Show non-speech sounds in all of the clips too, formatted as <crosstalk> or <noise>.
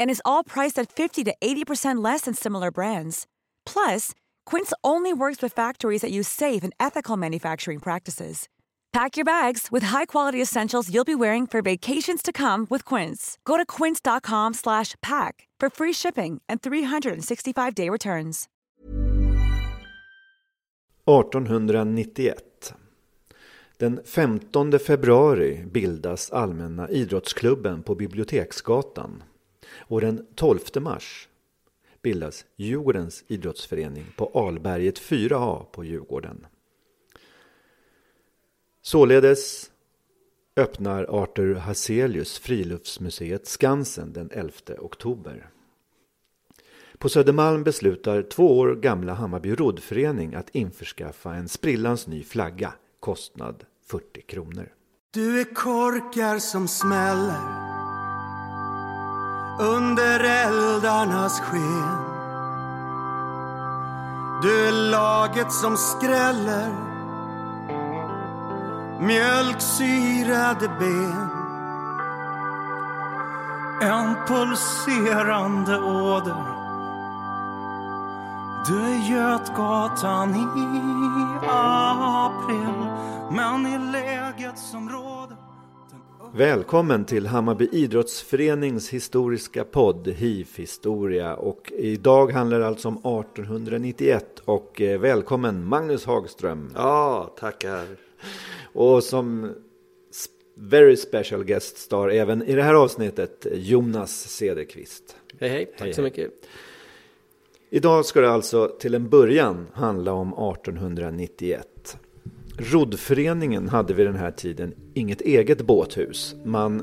and is all priced at 50 to 80% less than similar brands. Plus, Quince only works with factories that use safe and ethical manufacturing practices. Pack your bags with high-quality essentials you'll be wearing for vacations to come with Quince. Go to quince.com/pack for free shipping and 365-day returns. 1891. Den 15 februari bildas Allmänna idrottsklubben på Biblioteksgatan. Och den 12 mars bildas Djurgårdens idrottsförening på Alberget 4A på Djurgården. Således öppnar Arthur Hazelius friluftsmuseet Skansen den 11 oktober. På Södermalm beslutar två år gamla Hammarby roddförening att införskaffa en sprillans ny flagga, kostnad 40 kronor. Du är korkar som smäller under eldarnas sken. Du är laget som skräller mjölksyrade ben. En pulserande åder. Du är Götgatan i april, men i läget som råder Välkommen till Hammarby idrottsförenings historiska podd HIF Historia och idag handlar det alltså om 1891 och eh, välkommen Magnus Hagström. Ja, tackar. Och som very special guest star även i det här avsnittet Jonas Cederqvist. Hej hej, tack hej, så hej. mycket. Idag ska det alltså till en början handla om 1891. Roddföreningen hade vid den här tiden inget eget båthus. Man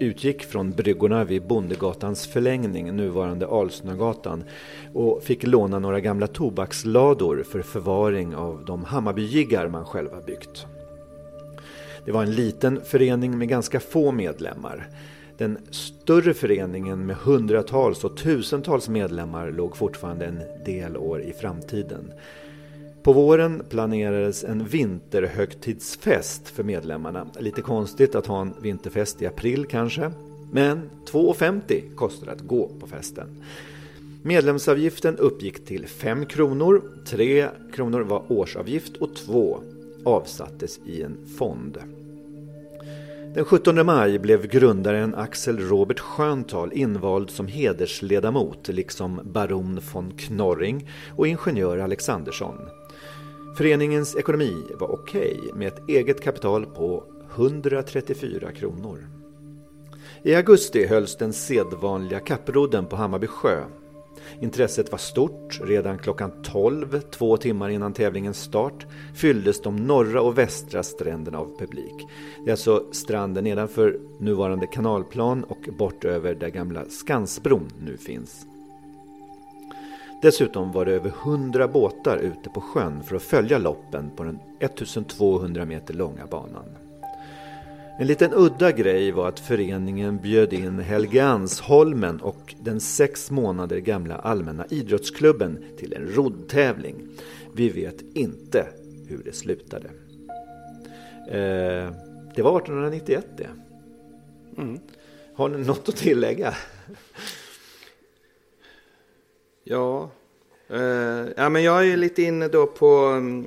utgick från bryggorna vid Bondegatans förlängning, nuvarande Alsnögatan, och fick låna några gamla tobakslador för förvaring av de Hammarbygiggar man själva byggt. Det var en liten förening med ganska få medlemmar. Den större föreningen med hundratals och tusentals medlemmar låg fortfarande en del år i framtiden. På våren planerades en vinterhögtidsfest för medlemmarna. Lite konstigt att ha en vinterfest i april kanske. Men 2,50 kostar att gå på festen. Medlemsavgiften uppgick till 5 kronor, 3 kronor var årsavgift och 2 avsattes i en fond. Den 17 maj blev grundaren Axel Robert Sköntal invald som hedersledamot liksom baron von Knorring och ingenjör Alexandersson. Föreningens ekonomi var okej okay, med ett eget kapital på 134 kronor. I augusti hölls den sedvanliga kapprodden på Hammarby sjö. Intresset var stort. Redan klockan 12, två timmar innan tävlingens start, fylldes de norra och västra stränderna av publik. Det är alltså stranden nedanför nuvarande kanalplan och bortöver där gamla Skansbron nu finns. Dessutom var det över 100 båtar ute på sjön för att följa loppen på den 1200 meter långa banan. En liten udda grej var att föreningen bjöd in Helgeandsholmen och den sex månader gamla allmänna idrottsklubben till en roddtävling. Vi vet inte hur det slutade. Eh, det var 1891 det. Mm. Har ni något att tillägga? Ja, eh, ja men jag är lite inne då på mm,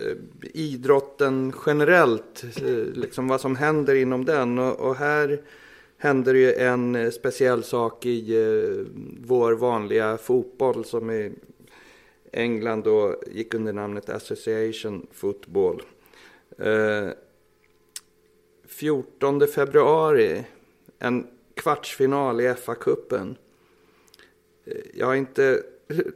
eh, idrotten generellt. Eh, liksom vad som händer inom den. Och, och här händer ju en speciell sak i vår vanliga fotboll som i England då gick under namnet Association Football. 14 februari, en kvartsfinal i FA-cupen. Jag har inte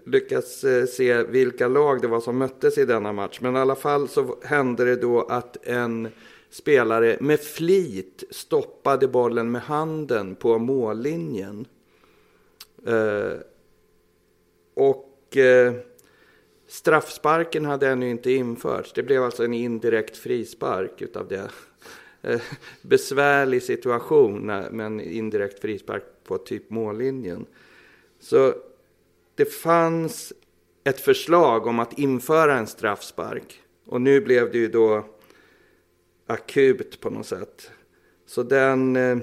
lyckats eh, se vilka lag det var som möttes i denna match. Men i alla fall så hände det då att en spelare med flit stoppade bollen med handen på mållinjen. Eh, och eh, straffsparken hade ännu inte införts. Det blev alltså en indirekt frispark utav det. <laughs> Eh, besvärlig situation eh, med en indirekt frispark på typ mållinjen. Så det fanns ett förslag om att införa en straffspark. Och nu blev det ju då akut på något sätt. Så den eh,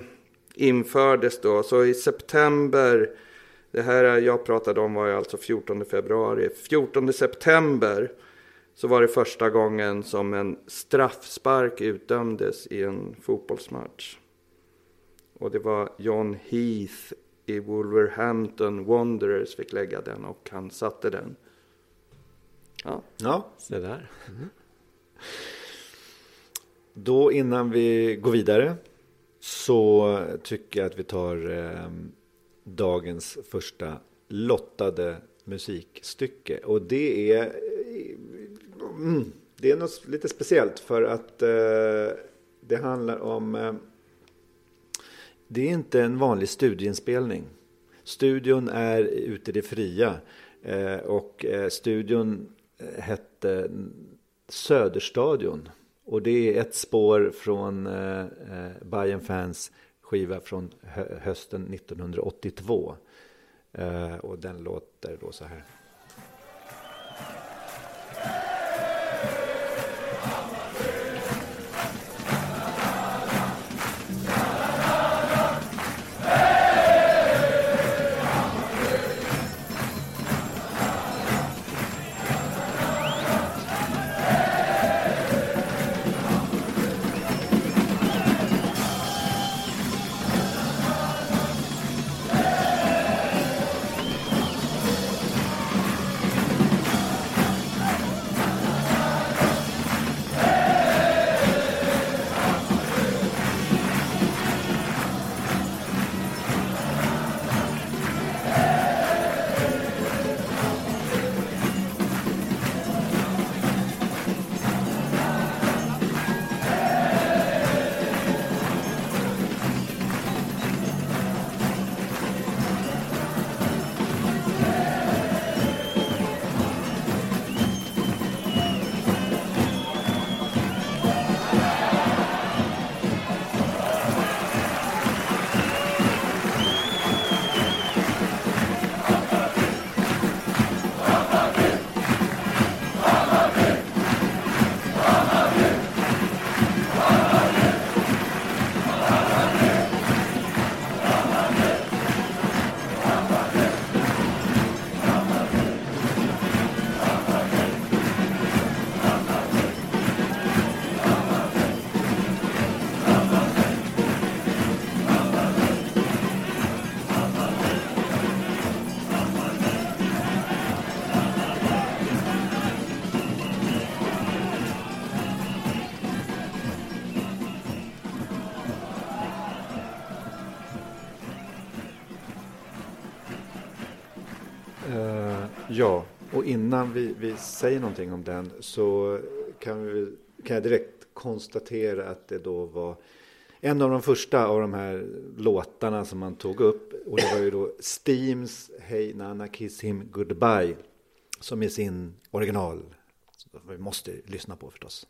infördes då. Så i september, det här jag pratade om var ju alltså 14 februari. 14 september så var det första gången som en straffspark utdömdes i en fotbollsmatch. Och det var John Heath i Wolverhampton Wanderers fick lägga den och han satte den. Ja, ja se där. Mm. Då innan vi går vidare så tycker jag att vi tar eh, dagens första lottade musikstycke. Och det är, mm, det är något lite speciellt för att eh, det handlar om eh, det är inte en vanlig studieinspelning. Studion är ute i det fria eh, och eh, studion eh, hette Söderstadion. Och det är ett spår från eh, Bayern Fans skiva från hösten 1982. och den låter då så här. Innan vi, vi säger någonting om den så kan, vi, kan jag direkt konstatera att det då var en av de första av de här låtarna som man tog upp. Och det var ju då Steams Hey Nana Kiss Him Goodbye. Som är sin original. Som vi måste lyssna på förstås.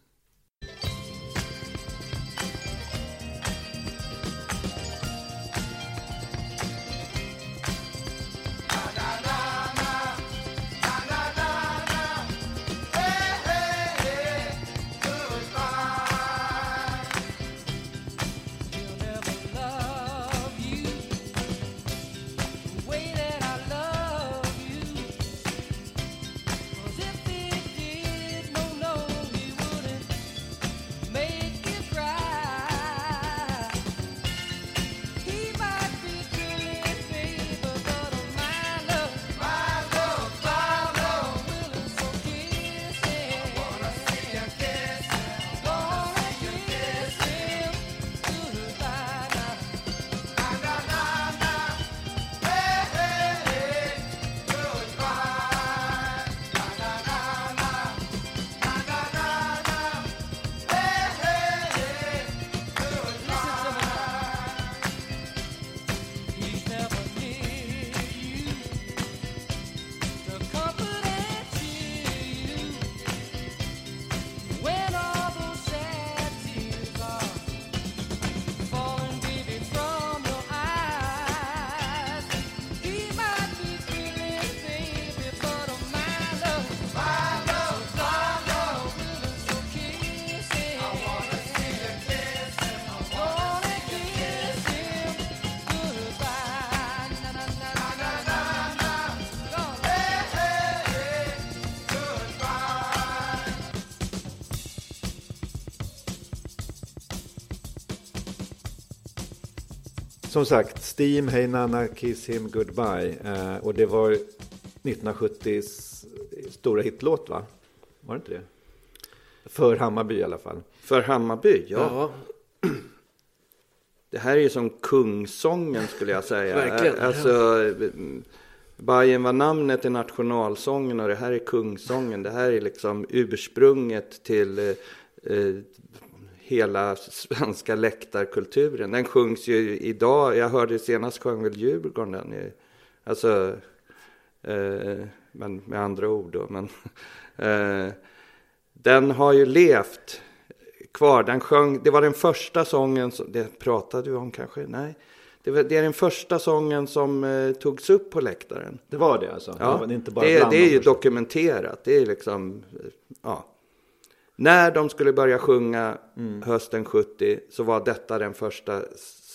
Som sagt, Steam, Hey Nana, Kiss Him Goodbye. Eh, och det var 1970s stora hitlåt va? Var det inte det? För Hammarby i alla fall. För Hammarby, ja. Ja, Det här är ju som kungsången skulle jag säga. <laughs> Verkligen, Alltså, Bajen var namnet i nationalsången och det här är kungsången. Det här är liksom ursprunget till eh, eh, hela svenska läktarkulturen. Den sjungs ju idag. Jag hörde senast sjöng väl Djurgården den. Alltså, eh, men med andra ord då. Men, <laughs> eh, den har ju levt kvar. Den sjöng, det var den första sången, som, det pratade du om kanske? Nej. Det, var, det är den första sången som eh, togs upp på läktaren. Det var det alltså? Ja, det, var inte bara det, det är ju dokumenterat. Det är liksom, eh, ja. När de skulle börja sjunga Mm. hösten 70 så var detta den första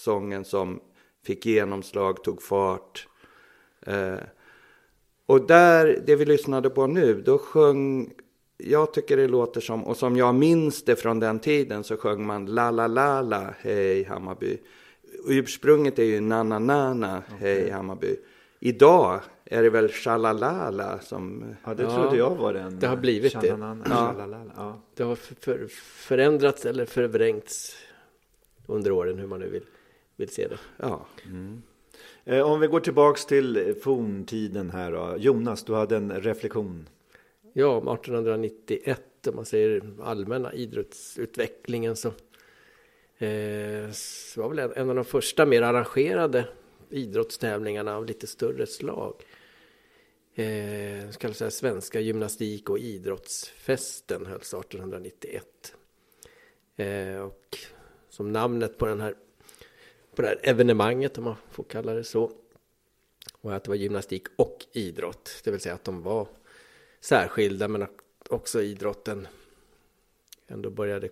sången som fick genomslag, tog fart. Eh, och där, det vi lyssnade på nu, då sjöng, jag tycker det låter som, och som jag minns det från den tiden, så sjöng man la la la la, hej Hammarby. Ursprunget är ju na na na na, hej Hammarby. Idag är det väl shalalala som... Ja, det Ja, trodde jag var den. det har blivit det. Shananana, shalalala, ja. det har för, för, förändrats eller förvrängts under åren hur man nu vill, vill se det. Ja, Eh, Om vi går tillbaks till forntiden här då. Jonas, du hade en reflektion. Ja, om 1891, om man säger allmänna idrottsutvecklingen så, eh, så var väl en, en av de första mer arrangerade idrottstävlingarna av lite större slag. Eh, så kallade Svenska gymnastik och idrottsfesten hölls 1891. Eh, och som namnet på, den här, på det här evenemanget, om man får kalla det så, var att det var gymnastik och idrott. Det vill säga att de var särskilda men att också idrotten ändå började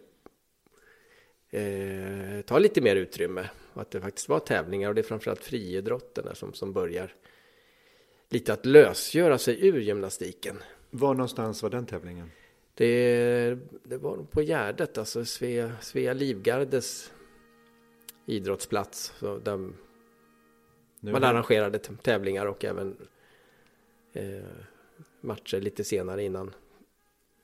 eh, ta lite mer utrymme. Och att det faktiskt var tävlingar och det är framförallt friidrotten som, som börjar lite att lösgöra sig ur gymnastiken. Var någonstans var den tävlingen? Det, det var på Gärdet, alltså Svea, Svea Livgardes idrottsplats. Så där Nu man arrangerade tävlingar och även eh, matcher lite senare innan,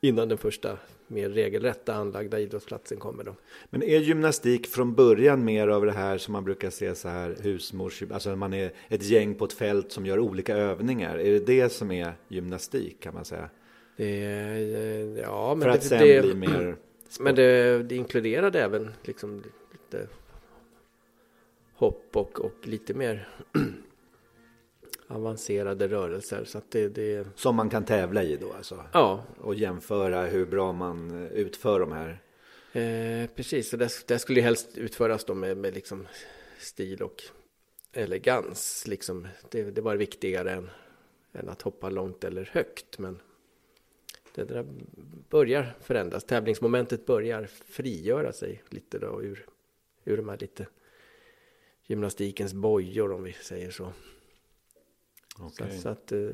innan den första mer regelrätta anlagda idrottsplatsen kommer. Då. Men är gymnastik från början mer av det här som man brukar se så här husmors, alltså man är ett gäng på ett fält som gör olika övningar. Är det det som är gymnastik kan man säga? Det, eh, ja, men För det, att sen det, bli mer... Men det, det inkluderade även liksom lite hopp och, och lite mer avancerade rörelser. Så att det, det, Som man kan tävla i då alltså? ja, Och jämföra hur bra man utför de här. Eh, precis, och det, det skulle ju helst utföras då med, med liksom stil och elegans. Liksom. Det, det var viktigare än, än att hoppa långt eller högt. Men det där börjar förändras. Tävlingsmomentet börjar frigöra sig lite då ur, ur de här lite gymnastikens bojor om vi säger så. Så, Okej. så att, eh,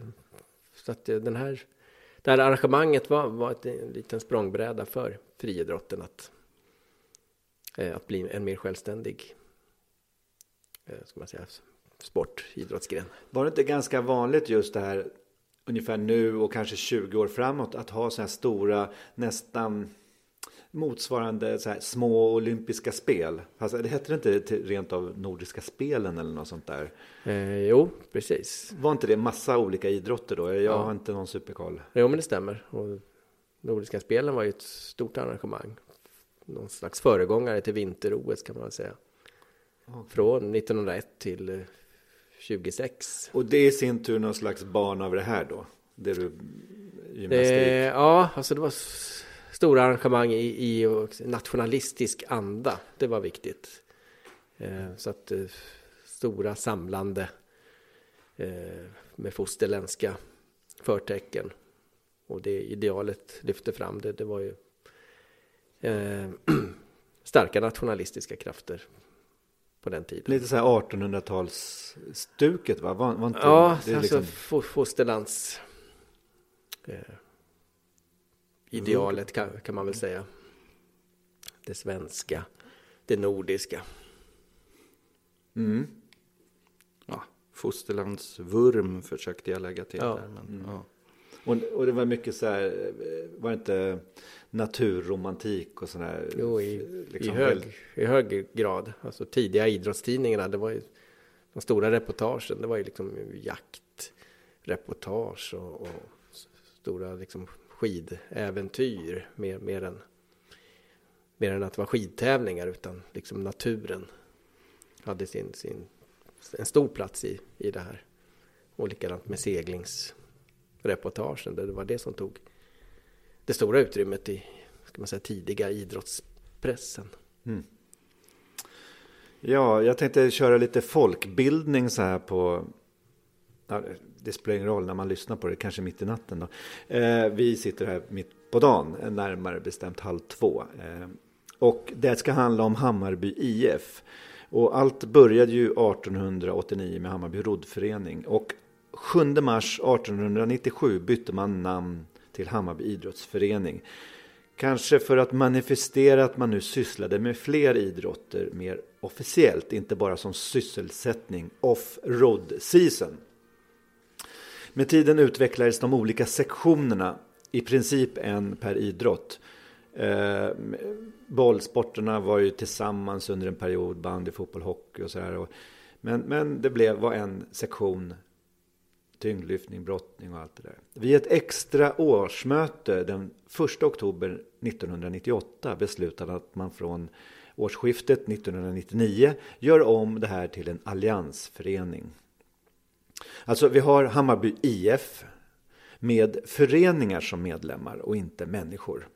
så att eh, den här, det här arrangemanget var, var ett, en liten språngbräda för friidrotten att, eh, att bli en mer självständig eh, ska man säga, sport, idrottsgren. Var det inte ganska vanligt just det här ungefär nu och kanske 20 år framåt att ha så här stora nästan motsvarande så här små olympiska spel? Alltså, det hette det inte rent av Nordiska spelen eller något sånt där? Eh, jo, precis. Var inte det massa olika idrotter då? Jag Ja. har inte någon superkoll. Jo, men det stämmer. Och Nordiska spelen var ju ett stort arrangemang. Någon slags föregångare till vinter-OS kan man säga. Från 1901 till eh, 26. Och det är i sin tur någon slags barn av det här då? Det du, gymnastik? Eh, ja, alltså det var stora arrangemang i, i nationalistisk anda. Det var viktigt. Eh, så att eh, stora samlande eh, med fosterländska förtecken. Och det idealet lyfte fram det. Det var ju eh, <clears throat> starka nationalistiska krafter på den tiden. Lite så här 1800-talsstuket va? Var, var inte, Ja, det alltså liksom, fo- fosterlands eh, idealet kan, kan man väl säga. Det svenska, det nordiska. fosterlandsvurm försökte jag lägga till Ja. där. Men, ja. Och, och det var mycket så här, var det inte naturromantik och sådär? Jo, i, liksom i, hög, i hög grad. Alltså tidiga idrottstidningarna, det var ju de stora reportagen, det var ju liksom jaktreportage och, och stora liksom skidäventyr mer, mer, än, mer än att det var skidtävlingar utan liksom naturen hade sin, sin en stor plats i, i det här. Och likadant med seglingsreportagen, det var det som tog det stora utrymmet i ska man säga, tidiga idrottspressen. Mm. Ja, jag tänkte köra lite folkbildning så här på... Det spelar ingen roll när man lyssnar på det, kanske mitt i natten då. Eh, vi sitter här mitt på dagen, eh, närmare bestämt halv två. Eh, och det ska handla om Hammarby IF. Och allt började ju 1889 med Hammarby roddförening. Och 7 mars 1897 bytte man namn till Hammarby idrottsförening. Kanske för att manifestera att man nu sysslade med fler idrotter mer officiellt, inte bara som sysselsättning off-road season. Med tiden utvecklades de olika sektionerna, i princip en per idrott. Eh, bollsporterna var ju tillsammans under en period, bandy, fotboll, hockey och sådär. Men, men det blev, var en sektion tyngdlyftning, brottning och allt det där. Vid ett extra årsmöte den 1 oktober 1998 beslutade att man från årsskiftet 1999 gör om det här till en alliansförening. Alltså vi har Hammarby IF med föreningar som medlemmar och inte människor.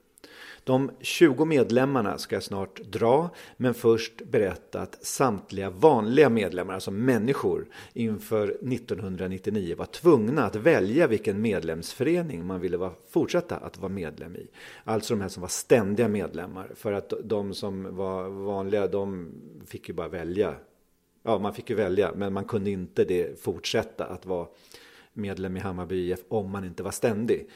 De 20 medlemmarna ska jag snart dra, men först berätta att samtliga vanliga medlemmar, alltså människor, inför 1999 var tvungna att välja vilken medlemsförening man ville vara, fortsätta att vara medlem i. Alltså de här som var ständiga medlemmar, för att de som var vanliga, de fick ju bara välja. Ja, man fick ju välja, men man kunde inte det fortsätta att vara medlem i Hammarby IF om man inte var ständig.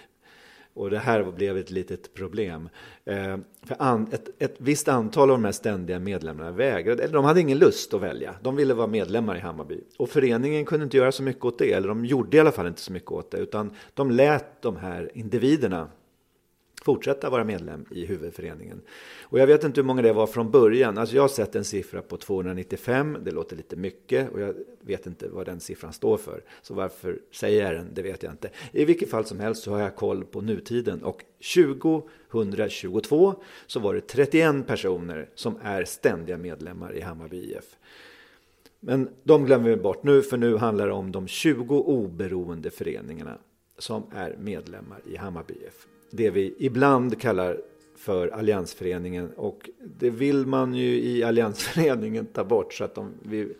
Och det här blev ett litet problem. Eh, för an, ett, ett visst antal av de här ständiga medlemmarna vägrade, eller de hade ingen lust att välja. De ville vara medlemmar i Hammarby. Och föreningen kunde inte göra så mycket åt det, eller de gjorde i alla fall inte så mycket åt det. Utan de lät de här individerna fortsätta vara medlem i huvudföreningen. Och jag vet inte hur många det var från början. Alltså jag har sett en siffra på 295, det låter lite mycket och jag vet inte vad den siffran står för. Så varför säger jag den, det vet jag inte. I vilket fall som helst så har jag koll på nutiden och 2022 så var det 31 personer som är ständiga medlemmar i Hammarby IF. Men de glömmer vi bort nu, för nu handlar det om de 20 oberoende föreningarna som är medlemmar i Hammarby IF. Det vi ibland kallar för Alliansföreningen och det vill man ju i Alliansföreningen ta bort så att de, vi,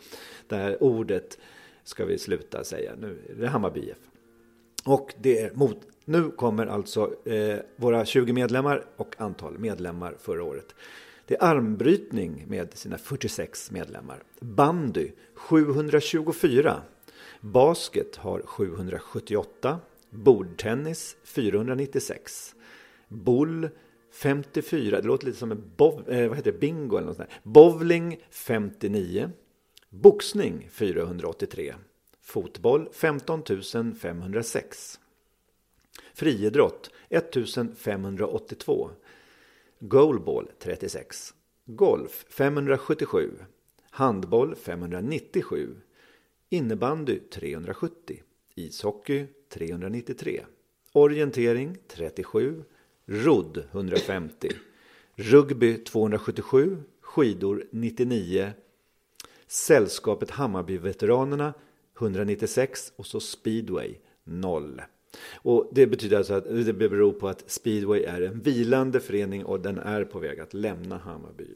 det här ordet ska vi sluta säga. Nu är det Hammarby IF. Och det är mot, nu kommer alltså eh, våra 20 medlemmar och antal medlemmar förra året. Det är armbrytning med sina 46 medlemmar. Bandy 724. Basket har 778. Bordtennis 496. Boll 54. Det låter lite som en bov, eh, vad heter det, bingo eller något sånt där. Bowling 59. Boxning 483. Fotboll 15 506. Friidrott 1582. Goalball 36. Golf 577. Handboll 597. Innebandy 370. Ishockey 393. Orientering 37. Rodd 150. Rugby 277. Skidor 99. Sällskapet Hammarbyveteranerna 196 och så speedway 0. Och det betyder alltså att det beror på att speedway är en vilande förening och den är på väg att lämna Hammarby.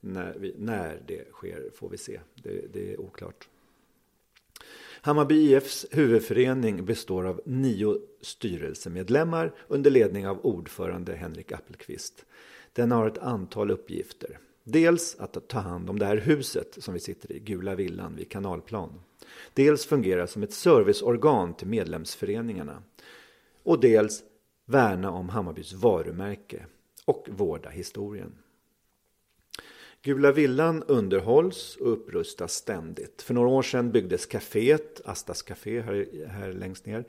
När, vi, när det sker får vi se, det, det är oklart. Hammarby IFs huvudförening består av nio styrelsemedlemmar under ledning av ordförande Henrik Appelqvist. Den har ett antal uppgifter. Dels att ta hand om det här huset som vi sitter i, Gula villan vid Kanalplan. Dels fungera som ett serviceorgan till medlemsföreningarna. Och dels värna om Hammarbys varumärke och vårda historien. Gula villan underhålls och upprustas ständigt. För några år sedan byggdes kaféet, Astas Café här, här längst ner,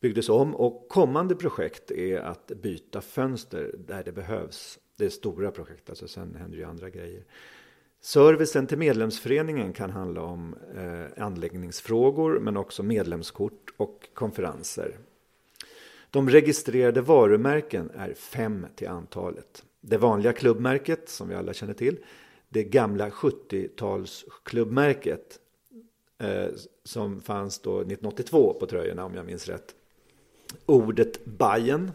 byggdes om och kommande projekt är att byta fönster där det behövs. Det är stora projekt, alltså sen händer ju andra grejer. Servicen till medlemsföreningen kan handla om eh, anläggningsfrågor men också medlemskort och konferenser. De registrerade varumärken är fem till antalet. Det vanliga klubbmärket som vi alla känner till. Det gamla 70-talsklubbmärket eh, som fanns då 1982 på tröjorna om jag minns rätt. Ordet Bajen,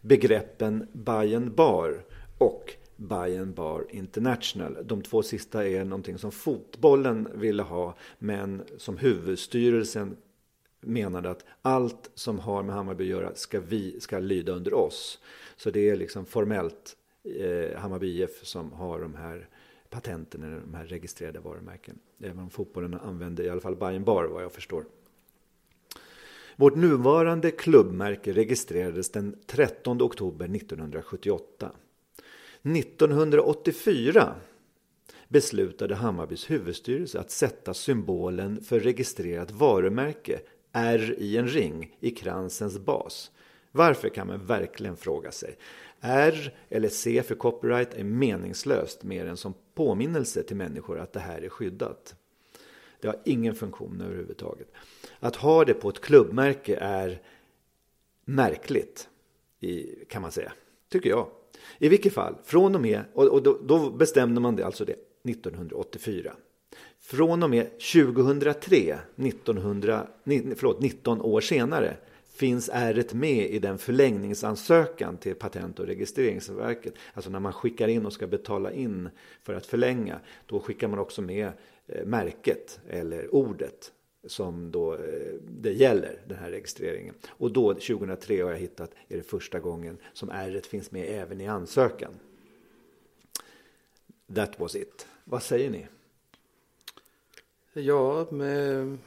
begreppen Bajen Bar och Bayern Bar International. De två sista är någonting som fotbollen ville ha men som huvudstyrelsen menade att allt som har med Hammarby att göra ska, vi, ska lyda under oss. Så det är liksom formellt eh, Hammarby IF som har de här patenten, eller de här registrerade varumärken. Även om fotbollen använder i alla fall Bayern Bar vad jag förstår. Vårt nuvarande klubbmärke registrerades den 13 oktober 1978. 1984 beslutade Hammarbys huvudstyrelse att sätta symbolen för registrerat varumärke R i en ring i kransens bas. Varför kan man verkligen fråga sig. R eller C för copyright är meningslöst mer än som påminnelse till människor att det här är skyddat. Det har ingen funktion överhuvudtaget. Att ha det på ett klubbmärke är märkligt, kan man säga. Tycker jag. I vilket fall, från och med, och då, då bestämde man det alltså det 1984. Från och med 2003, 1900, förlåt, 19 år senare, finns ärret med i den förlängningsansökan till Patent och registreringsverket. Alltså när man skickar in och ska betala in för att förlänga, då skickar man också med eh, märket eller ordet som då eh, det gäller, den här registreringen. Och då, 2003 har jag hittat, är det första gången som r finns med även i ansökan. That was it. Vad säger ni? Ja, med,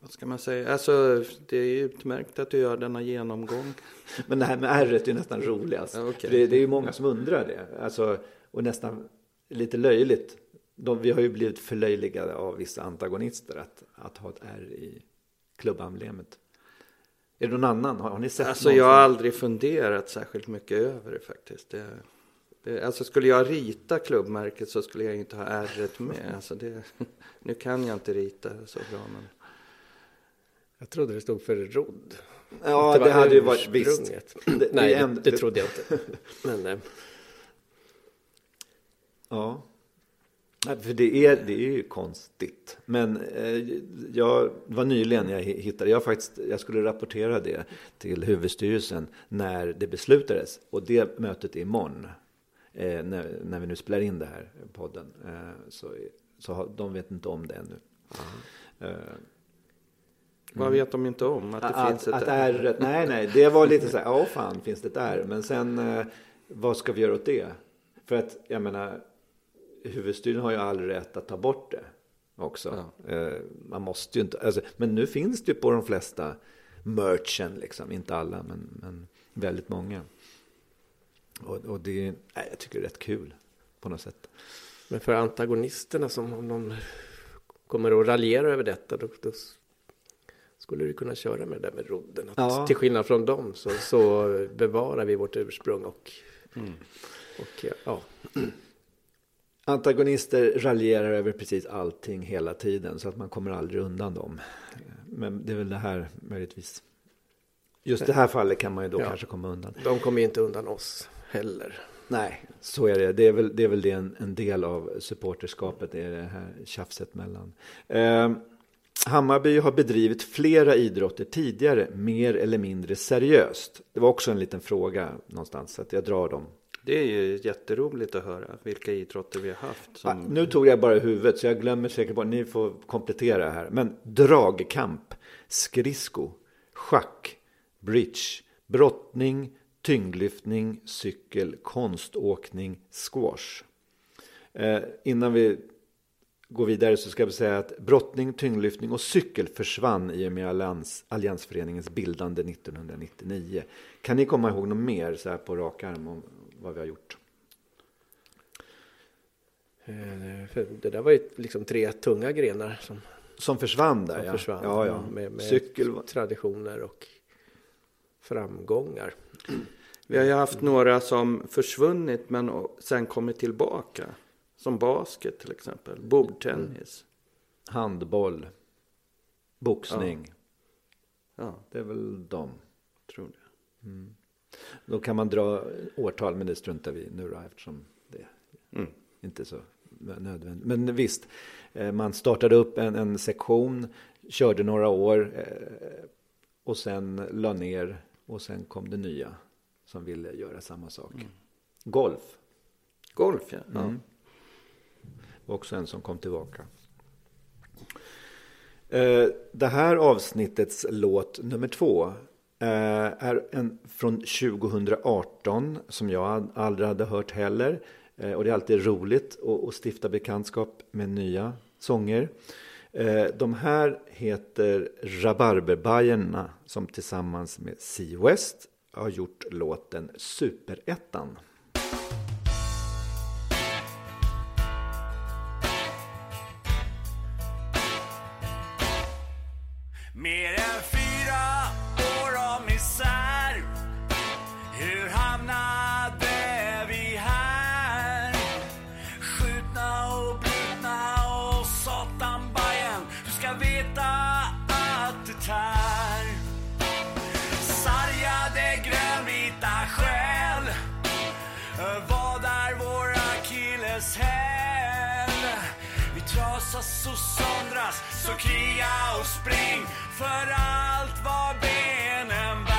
vad ska man säga? Alltså, det är utmärkt att du gör denna genomgång. <laughs> Men det här med r är nästan roligast. Ja, okay. det, det, är ju många som undrar det. Alltså, och nästan lite löjligt de, vi har ju blivit förlöjligade av vissa antagonister att, att ha ett R i klubbemblemet. Är det någon annan? Har, har ni sett Alltså jag har aldrig funderat särskilt mycket över det faktiskt. Det, det, alltså skulle jag rita klubbmärket så skulle jag inte ha R med. Alltså det, <laughs> nu kan jag inte rita så bra men. Jag trodde det stod för rodd. Ja, det, det hade ju varit visst. Det, Nej, det, det, trodde jag inte. <laughs> Men, eh. Ja. För det är, det är ju konstigt. Men eh, jag var nyligen jag hittade, jag, faktiskt, jag skulle rapportera det till huvudstyrelsen när det beslutades. Och det mötet är imorgon. Eh, när, när vi nu spelar in det här podden. Eh, så, så har, de vet inte om det ännu. Mm. Vad vet de inte om? Att det att, finns ett att R? Nej, nej, det var lite så här, ja fan finns det ett R? Men sen, eh, vad ska vi göra åt det? För att, jag menar, huvudstyrelsen har ju all rätt att ta bort det också. Ja. Eh, man måste ju inte, alltså, men nu finns det ju på de flesta merchen, liksom. inte alla, men, men väldigt många. Och, och det är, nej, jag tycker det är rätt kul på något sätt. Men för antagonisterna som om de kommer att raljera över detta, då, då skulle du kunna köra med det där med rodden. Att ja. Till skillnad från dem så, så bevarar vi vårt ursprung och, mm. och ja. Antagonister raljerar över precis allting hela tiden så att man kommer aldrig undan dem. Men det är väl det här möjligtvis. Just det här fallet kan man ju då ja, kanske komma undan. De kommer inte undan oss heller. Nej, så är det. Det är väl det, är väl det en, en, del av supporterskapet, det är det här tjafset mellan. Eh, Hammarby har bedrivit flera idrotter tidigare, mer eller mindre seriöst. Det var också en liten fråga någonstans, så att jag drar dem det är ju jätteroligt att höra vilka idrotter vi har haft. Som... Ja, nu tog jag bara huvudet så jag glömmer säkert bort. Ni får komplettera här. Men dragkamp, skridsko, schack, bridge, brottning, tyngdlyftning, cykel, konståkning, squash. Eh, innan vi går vidare så ska jag säga att brottning, tyngdlyftning och cykel försvann i och med Allians, Alliansföreningens bildande 1999. Kan ni komma ihåg något mer så här på rak arm om, vad vi har gjort. Eh, det där var ju liksom tre tunga grenar som, Som försvann där som ja. försvann. ja, ja. Med, med Cykel traditioner och framgångar. Vi har ju haft några som försvunnit men sen kommit tillbaka. Som basket till exempel, bordtennis. handboll, boxning. Ja, Det är väl de. tror det. Då kan man dra årtal, men det struntar vi i nu då, eftersom det Mm. inte är så nödvändigt. Men visst, eh, man startade upp en, en sektion, körde några år eh, och sen la ner och sen kom det nya som ville göra samma sak. Golf Golf ja. ja. Mm var också en som kom tillbaka. Eh, det här avsnittets låt nummer två eh, är en från 2018 som jag aldrig hade hört heller. Eh, och det är alltid roligt att stifta bekantskap med nya sånger. De här heter Rabarberbajerna som tillsammans med Sea West har gjort låten Superettan. Akilleshäl? Vi trasas och söndras så kriga och spring för allt vad benen bär.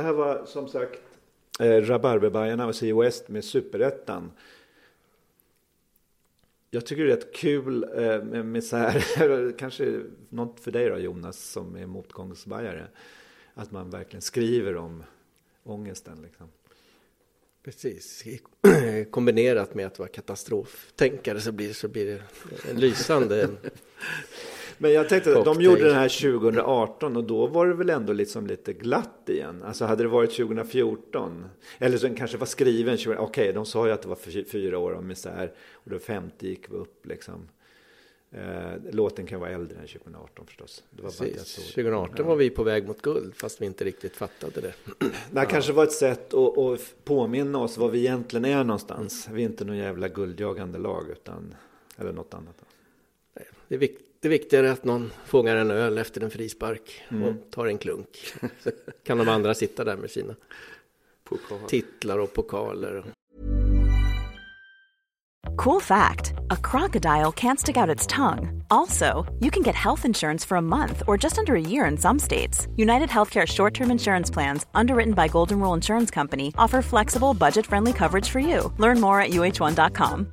Det här var som sagt eh, Rabarberbajarna och Sea West med Superettan. Jag tycker det är rätt kul eh, med, med så här, <laughs> kanske något för dig då Jonas som är motgångsbajare. Att man verkligen skriver om ångesten liksom. Precis. <clears throat> Kombinerat med att vara katastroftänkare så blir, så blir det en lysande <laughs> Men jag tänkte, de Cocktail. gjorde den här 2018 och då var det väl ändå liksom lite glatt igen. Alltså hade det varit 2014, eller så den kanske var skriven 20, okej de sa ju att det var fy- fyra år av misär och då 50 gick vi upp liksom. Eh, låten kan vara äldre än 2018 förstås. Det var Precis. såg. 2018 var vi på väg mot guld fast vi inte riktigt fattade det. <clears throat> Det här kanske var ett sätt att, att påminna oss var vi egentligen är någonstans. Vi är inte någon jävla guldjagande lag utan, eller något annat. Det är, det är viktigare att någon fångar en öl efter en frispark och tar en klunk. Så kan de andra sitta där med sina titlar och pokaler. Cool fact a crocodile can't stick out its tongue. Also, you can get health insurance for a month or just under a year in some states. United Healthcare short term insurance plans, underwritten by Golden Rule Insurance Company, offer flexible, budget friendly coverage for you. Learn more at uh1.com.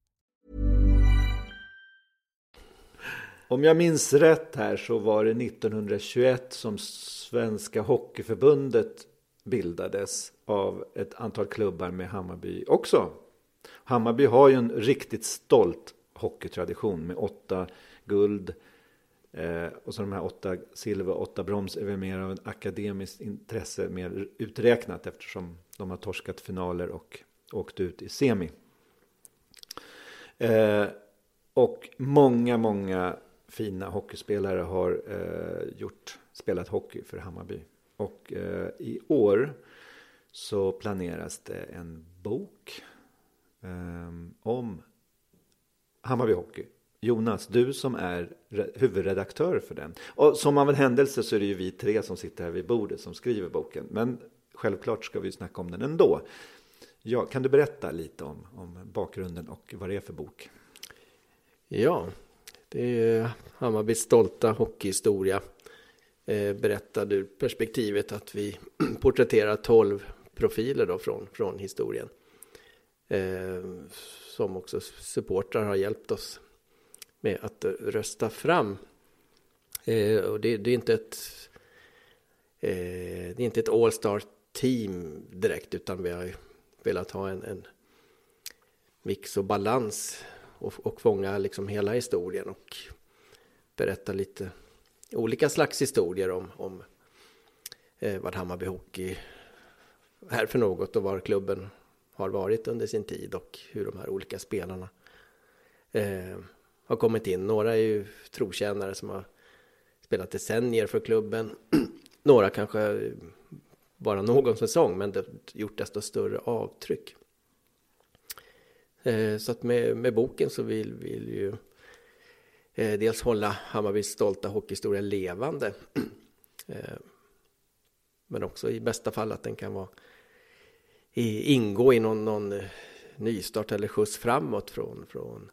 Om jag minns rätt här så var det 1921 som Svenska Hockeyförbundet bildades av ett antal klubbar med Hammarby också. Hammarby har ju en riktigt stolt hockeytradition med åtta guld eh, och så de här åtta silver och åtta brons är väl mer av ett akademiskt intresse mer uträknat eftersom de har torskat finaler och åkt ut i semi. Eh, och många, många fina hockeyspelare har eh, gjort, spelat hockey för Hammarby. Och eh, i år så planeras det en bok eh, om Hammarby Hockey. Jonas, du som är huvudredaktör för den. Och som av en händelse så är det ju vi tre som sitter här vid bordet som skriver boken. Men självklart ska vi snacka om den ändå. Ja, kan du berätta lite om, om bakgrunden och vad det är för bok? Ja, det är Hammarbys stolta hockeyhistoria. Eh, Berättad ur perspektivet att vi <clears throat> porträtterar 12 profiler då från, från historien. Eh, som också supportrar har hjälpt oss med att rösta fram. Eh, och det, det är inte ett eh, det är inte ett all-star team direkt utan vi har velat ha en, en mix och balans och, och fånga liksom hela historien och berätta lite olika slags historier om, om eh, vad Hammarby Hockey är för något och var klubben har varit under sin tid och hur de här olika spelarna eh, har kommit in. Några är ju trotjänare som har spelat decennier för klubben. <clears throat> Några kanske bara någon säsong men det gjort desto större avtryck. Eh, så att med, med boken så vill vi ju eh, dels hålla Hammarbys stolta hockeyhistoria levande. <clears throat> Eh, men också i bästa fall att den kan vara ingå i någon, någon nystart eller skjuts framåt från, från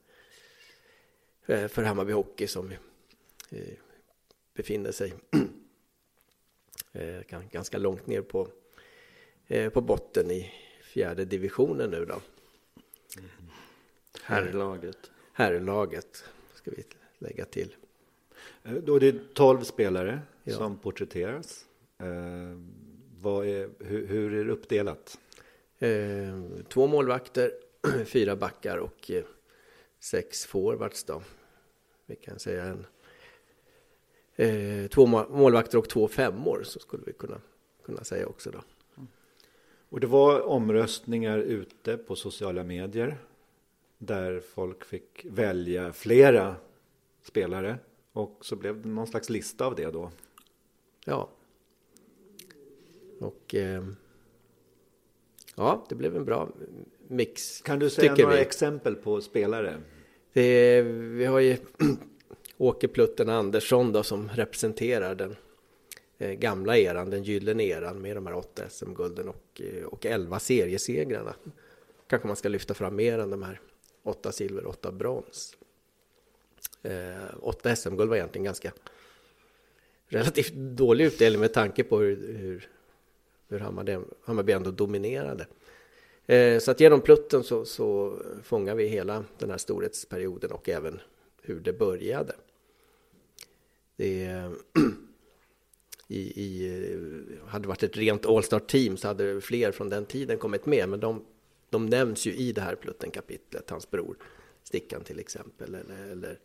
för Hammarby Hockey som befinner sig <clears throat> ganska långt ner på, på botten i fjärde divisionen nu då. Herrlaget. Herrlaget ska vi lägga till. Eh, Då det är 12 spelare Ja. som porträtteras. Eh, vad är, hur, hur är det uppdelat? Eh, två målvakter, <clears throat> fyra backar och eh, sex forwards då. Vi kan säga en eh, två målvakter och två femmor så skulle vi kunna, kunna säga också då. Och det var omröstningar ute på sociala medier. Där folk fick välja flera spelare. Och så blev det någon slags lista av det då. Ja. Och eh, ja, det blev en bra mix. Kan du säga några vi. exempel på spelare? Det, vi har ju <clears throat> Åke Plutten Andersson då som representerar den eh, gamla eran, den gyllene eran med de här åtta SM-gulden och, eh, och elva seriesegrarna. Kanske man ska lyfta fram mer än de här åtta silver, åtta brons. Eh, åtta SM-guld var egentligen ganska relativt dålig utdelning med tanke på hur, hur, hur Hammarby, Hammarby ändå dominerade. Eh, så att genom plutten så, så fångar vi hela den här storhetsperioden och även hur det började. Det i, i, hade det varit ett rent All-star-team så hade fler från den tiden kommit med, men de, de nämns ju i det här Plutten-kapitlet, hans bror Stickan till exempel, eller, eller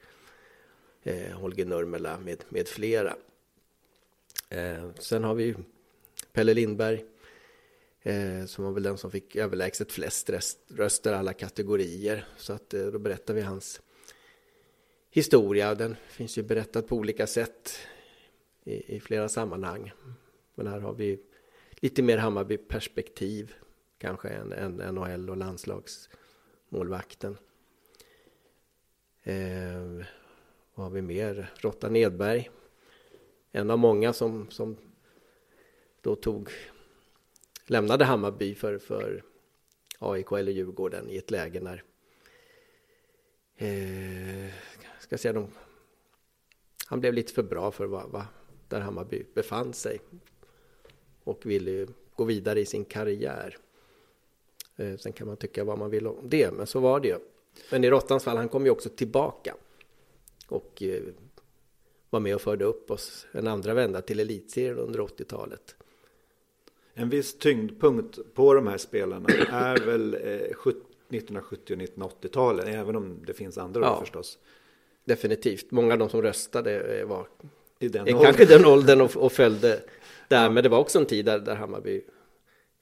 eh, Holger Nurmela med, med flera. Eh, sen har vi Pelle Lindberg, eh, som var väl den som fick överlägset flest röster alla kategorier. Så att eh, då berättar vi hans historia. Den finns ju berättad på olika sätt i, i flera sammanhang. Men här har vi lite mer Hammarby-perspektiv kanske än, än NHL och landslagsmålvakten. Eh, vad har vi mer? Rotta Nedberg. En av många som, som då tog, lämnade Hammarby för, för AIK eller Djurgården i ett läge när eh, ska säga, de, han blev lite för bra för vad, vad, där Hammarby befann sig och ville gå vidare i sin karriär. Eh, sen kan man tycka vad man vill om det, men så var det ju. Men i Rottans fall, han kom ju också tillbaka och eh, var med och förde upp oss en andra vända till elitserien under 80-talet. En viss tyngdpunkt på de här spelarna är väl eh, 1970 och 1980-talen, även om det finns andra år Ja. förstås. Definitivt. Många av de som röstade eh, var I den kanske den åldern och, och följde där. Men det var också en tid där, där Hammarby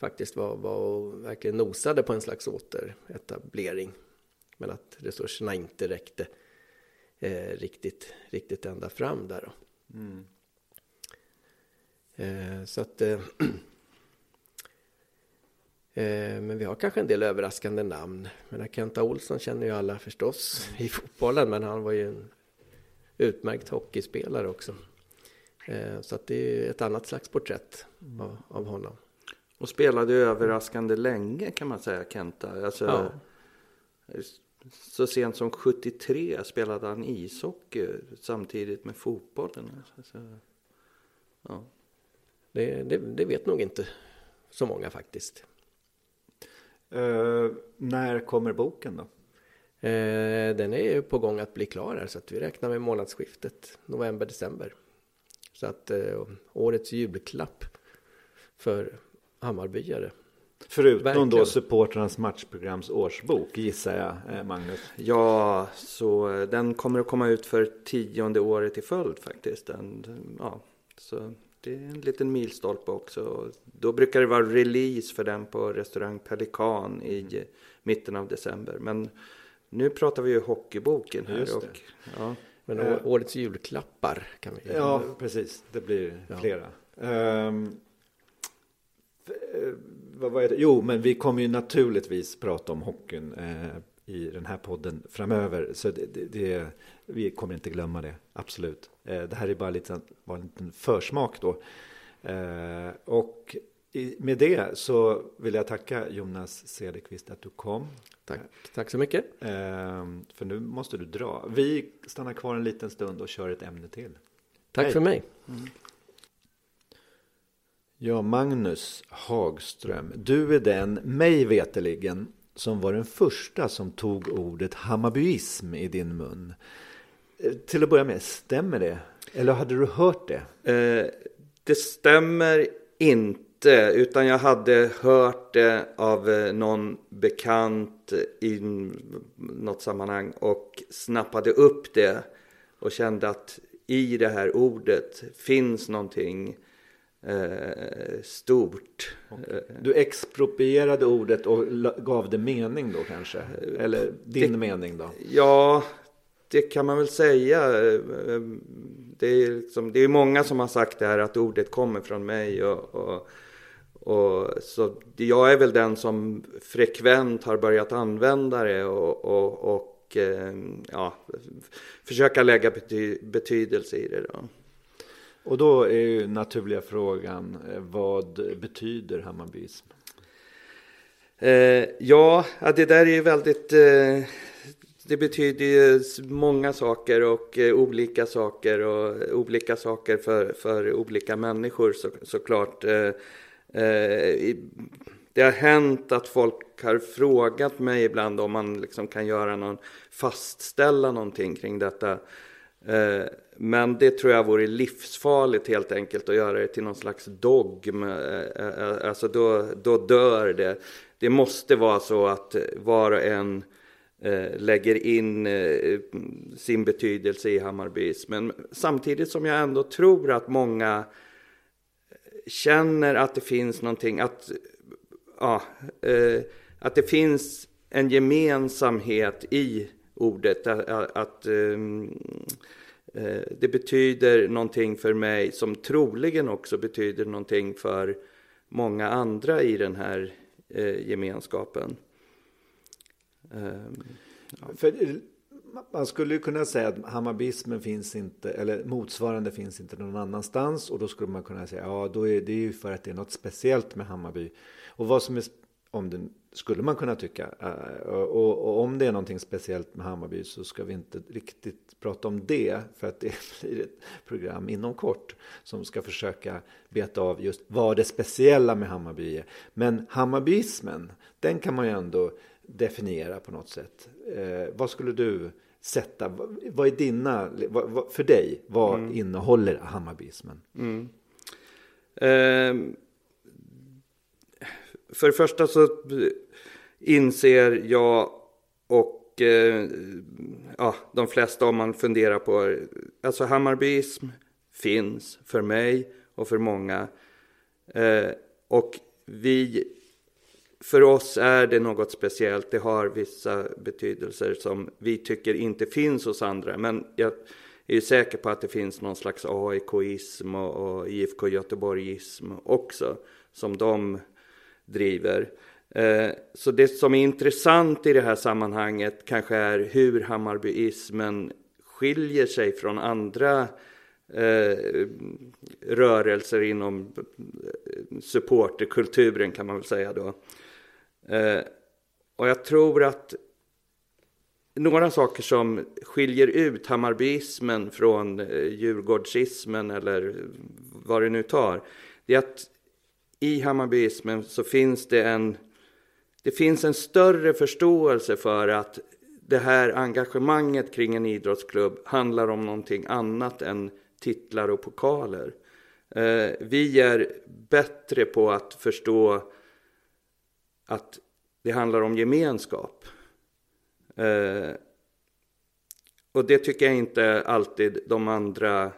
faktiskt var, var och verkligen nosade på en slags återetablering. Men att resurserna inte räckte eh, riktigt, riktigt ända fram där. Då. Eh, så att... Eh, <clears throat> eh, men vi har kanske en del överraskande namn. Men Kenta Olsson känner ju alla förstås i fotbollen, men han var ju en utmärkt hockeyspelare också. Eh, så att det är ett annat slags porträtt av, av honom. Och spelade överraskande länge kan man säga, Kenta. Alltså, Ja. Så sent som 73 spelade han ishockey samtidigt med fotbollen. Alltså, ja. Det, det, det vet nog inte så många faktiskt. Eh, när kommer boken då? Eh, den är ju på gång att bli klar här så att vi räknar med månadsskiftet november-december. Så att eh, årets julklapp för Hammarbyare. Förutom Verkligen. då supportrarnas matchprograms årsbok gissar jag, eh, Magnus. ja, så eh, den kommer att komma ut för tionde året i följd faktiskt. Den, ja, så det är en liten milstolpe också. Då brukar det vara release för den på restaurang Pelikan i eh, mitten av december. Men nu pratar vi ju hockeyboken här. Just det. Och, ja. Men Eh. årets julklappar kan vi Ja, precis. Det blir Ja. flera. Eh, vad var det? Jo, men vi kommer ju naturligtvis prata om hockeyn eh, i den här podden framöver. Så det, det, det, vi kommer inte glömma det, absolut. Eh, det här är bara lite, bara en liten försmak då. Eh, och i, med det så vill jag tacka Jonas Cederqvist att du kom. Tack, tack så mycket. Ehm, för nu måste du dra. Vi stannar kvar en liten stund och kör ett ämne till. Tack Hej. för mig. Ja, Magnus Hagström, du är den, mig veteligen, som var den första som tog ordet hammarbyism i din mun. Eh, till att börja med, stämmer det? Eller hade du hört det? Eh, det stämmer inte, utan jag hade hört det av eh, någon bekant i något sammanhang och snappade upp det och kände att i det här ordet finns någonting eh, stort. Eh, Du exproprierade ordet och gav det mening då kanske? Eller din Det- mening då? Ja, det kan man väl säga. Eh, Det är, liksom, det är många som har sagt det här att ordet kommer från mig och, och, och så jag är väl den som frekvent har börjat använda det och, och, och eh, ja, försöka lägga bety betydelse i det. Då. Och då är ju naturliga frågan, eh, vad betyder Hammarbyism? Eh, ja, det där är ju väldigt... Eh, det betyder ju många saker och eh, olika saker och eh, olika saker för, för olika människor så, såklart. Eh, eh, det har hänt att folk har frågat mig ibland om man liksom kan göra någon, fastställa någonting kring detta. Eh, men det tror jag vore livsfarligt helt enkelt att göra det till någon slags dogm. Eh, eh, alltså då, då dör det det måste vara så att var och en eh, lägger in sin betydelse i hammarbyismen. Samtidigt som jag ändå tror att många känner att det finns någonting, att, ja, att det finns en gemensamhet i ordet. Att, att Eh, det betyder någonting för mig som troligen också betyder någonting för många andra i den här eh, gemenskapen. Ehm, ja. För, eh, man skulle ju kunna säga att hammarbismen finns inte, eller motsvarande finns inte någon annanstans. Och då skulle man kunna säga, ja då är det ju för att det är något speciellt med Hammarby. Och vad som är om det skulle man kunna tycka. Eh, och, och, om det är någonting speciellt med Hammarby så ska vi inte riktigt prata om det. För att det <laughs> blir ett program inom kort som ska försöka beta av just vad det speciella med Hammarby är. Men Hammarbyismen, den kan man ju ändå definiera på något sätt. Eh, vad skulle du sätta, vad är dina, vad, vad, för dig, vad mm. innehåller Hammarbyismen? Mm. Eh, för det första så inser jag och eh, ja, de flesta om man funderar på, alltså Hammarbyism finns för mig och för många. Eh, och vi, för oss är det något speciellt, det har vissa betydelser som vi tycker inte finns hos andra. Men jag är ju säker på att det finns någon slags AIK-ism och, och IFK Göteborgism också, som de driver. Eh, så det som är intressant i det här sammanhanget kanske är hur Hammarbyismen skiljer sig från andra eh, rörelser inom eh, supporterkulturen kan man väl säga då. Eh, och jag tror att några saker som skiljer ut Hammarbyismen från eh, Djurgårdsismen eller vad det nu tar, det är att i Hammarbyismen så finns det en, det finns en större förståelse för att det här engagemanget kring en idrottsklubb handlar om någonting annat än titlar och pokaler. Eh, vi är bättre på att förstå att det handlar om gemenskap. Eh, och det tycker jag inte alltid de andra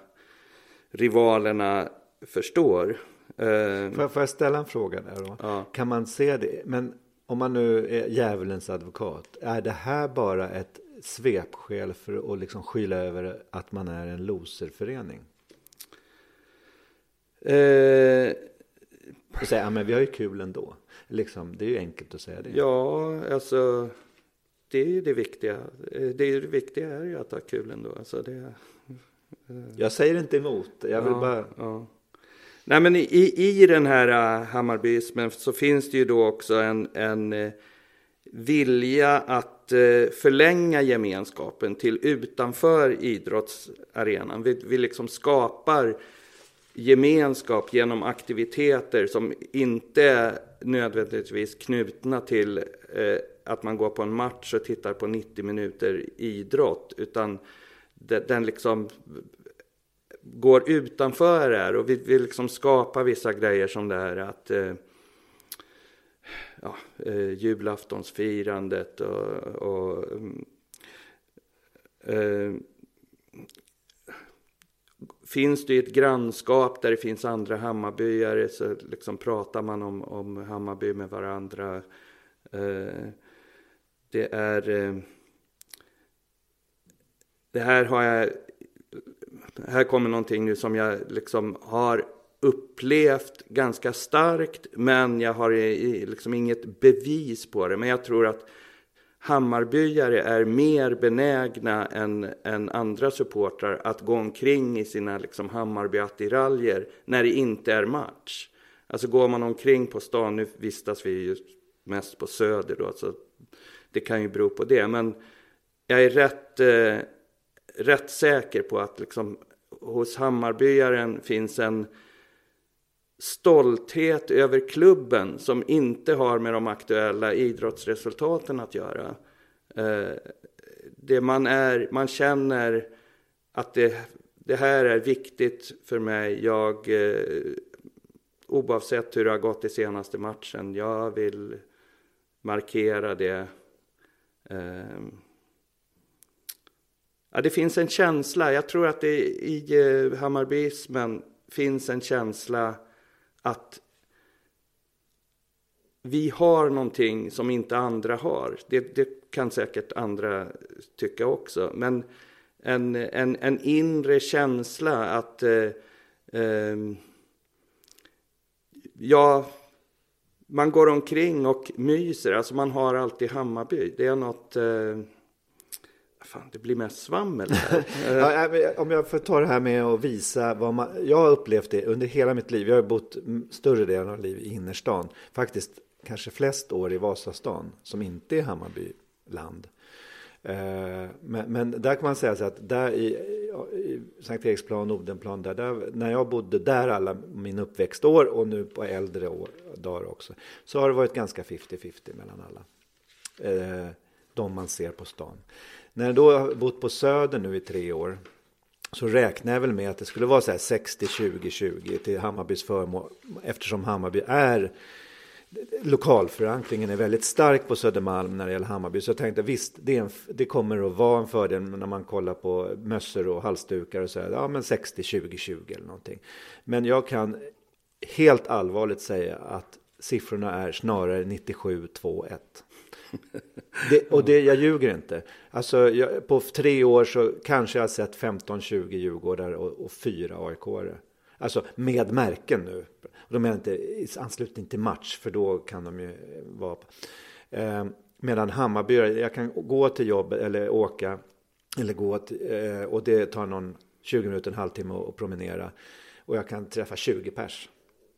rivalerna förstår. Uh, får, jag, får jag ställa en fråga där då? Ja. Kan man se det? Men om man nu är djävulens advokat, är det här bara ett svepskäl för att liksom skyla över att man är en loserförening? Uh, och säga, ja men vi har ju kul ändå. Liksom, det är ju enkelt att säga det. Ja, alltså det är ju det viktiga. Det, är det viktiga är ju att ha kul ändå. Alltså, det, uh, jag säger inte emot, jag vill ja, bara... Ja. Nej, men i, i den här uh, Hammarbyismen så finns det ju då också en, en uh, vilja att uh, förlänga gemenskapen till utanför idrottsarenan. Vi, vi liksom skapar gemenskap genom aktiviteter som inte är nödvändigtvis knutna till eh, att man går på en match och tittar på 90 minuter idrott, utan den liksom går utanför det här och vi vill liksom skapa vissa grejer som det här att eh, ja, eh, julaftonsfirandet och, och mm, eh, Finns det ett grannskap där det finns andra Hammarbyare så liksom pratar man om, om Hammarby med varandra. Eh, det är... Eh, det här har jag här kommer någonting nu som jag liksom har upplevt ganska starkt, men jag har liksom inget bevis på det. Men jag tror att Hammarbyare är mer benägna än, än andra supportrar att gå omkring i sina liksom Hammarby-attiraljer när det inte är match. Alltså går man omkring på stan, nu vistas vi ju mest på Söder då, så det kan ju bero på det. Men jag är rätt, eh, rätt säker på att liksom, hos Hammarbyaren finns en stolthet över klubben som inte har med de aktuella idrottsresultaten att göra. Eh, det man, är, man känner att det, det här är viktigt för mig. Jag, eh, oavsett hur det har gått i senaste matchen, jag vill markera det. Eh, ja, det finns en känsla, jag tror att det i eh, hammarbyismen finns en känsla att vi har någonting som inte andra har. Det, det kan säkert andra tycka också. Men en, en, en inre känsla att eh, eh, ja, man går omkring och myser. Alltså man har alltid Hammarby. Det är något eh, Fan, det blir mest svammel <laughs> ja, Om jag får ta det här med att visa vad man... Jag har upplevt det under hela mitt liv. Jag har bott större delen av livet i innerstan. Faktiskt kanske flest år i Vasastan som inte är Hammarbyland. Eh, men, men, där kan man säga så att där i, i Sankt Eriksplan, Odenplan, där, där, när jag bodde där alla min uppväxtår och nu på äldre år, dagar också, så har det varit ganska 50-50 mellan alla. Eh, de man ser på stan. När jag då har bott på Söder nu i tre år så räknar jag väl med att det skulle vara så här 60-20-20 till Hammarbys förmån eftersom Hammarby är lokalförankringen är väldigt stark på Södermalm när det gäller Hammarby. Så jag tänkte visst, det, en, det kommer att vara en fördel när man kollar på mössor och halsdukar och så här, ja men 60-20-20 eller någonting. Men jag kan helt allvarligt säga att siffrorna är snarare 97-2-1. Det, och det, jag ljuger inte. Alltså, jag, på tre år så kanske jag har sett 15-20 Djurgårdare och, och fyra AIK-are. Alltså med märken nu. Och de är inte i anslutning till match, för då kan de ju vara... Eh, medan Hammarby, jag kan gå till jobbet eller åka eller gå till, eh, och det tar någon 20 minuter, en halvtimme att promenera. Och jag kan träffa 20 pers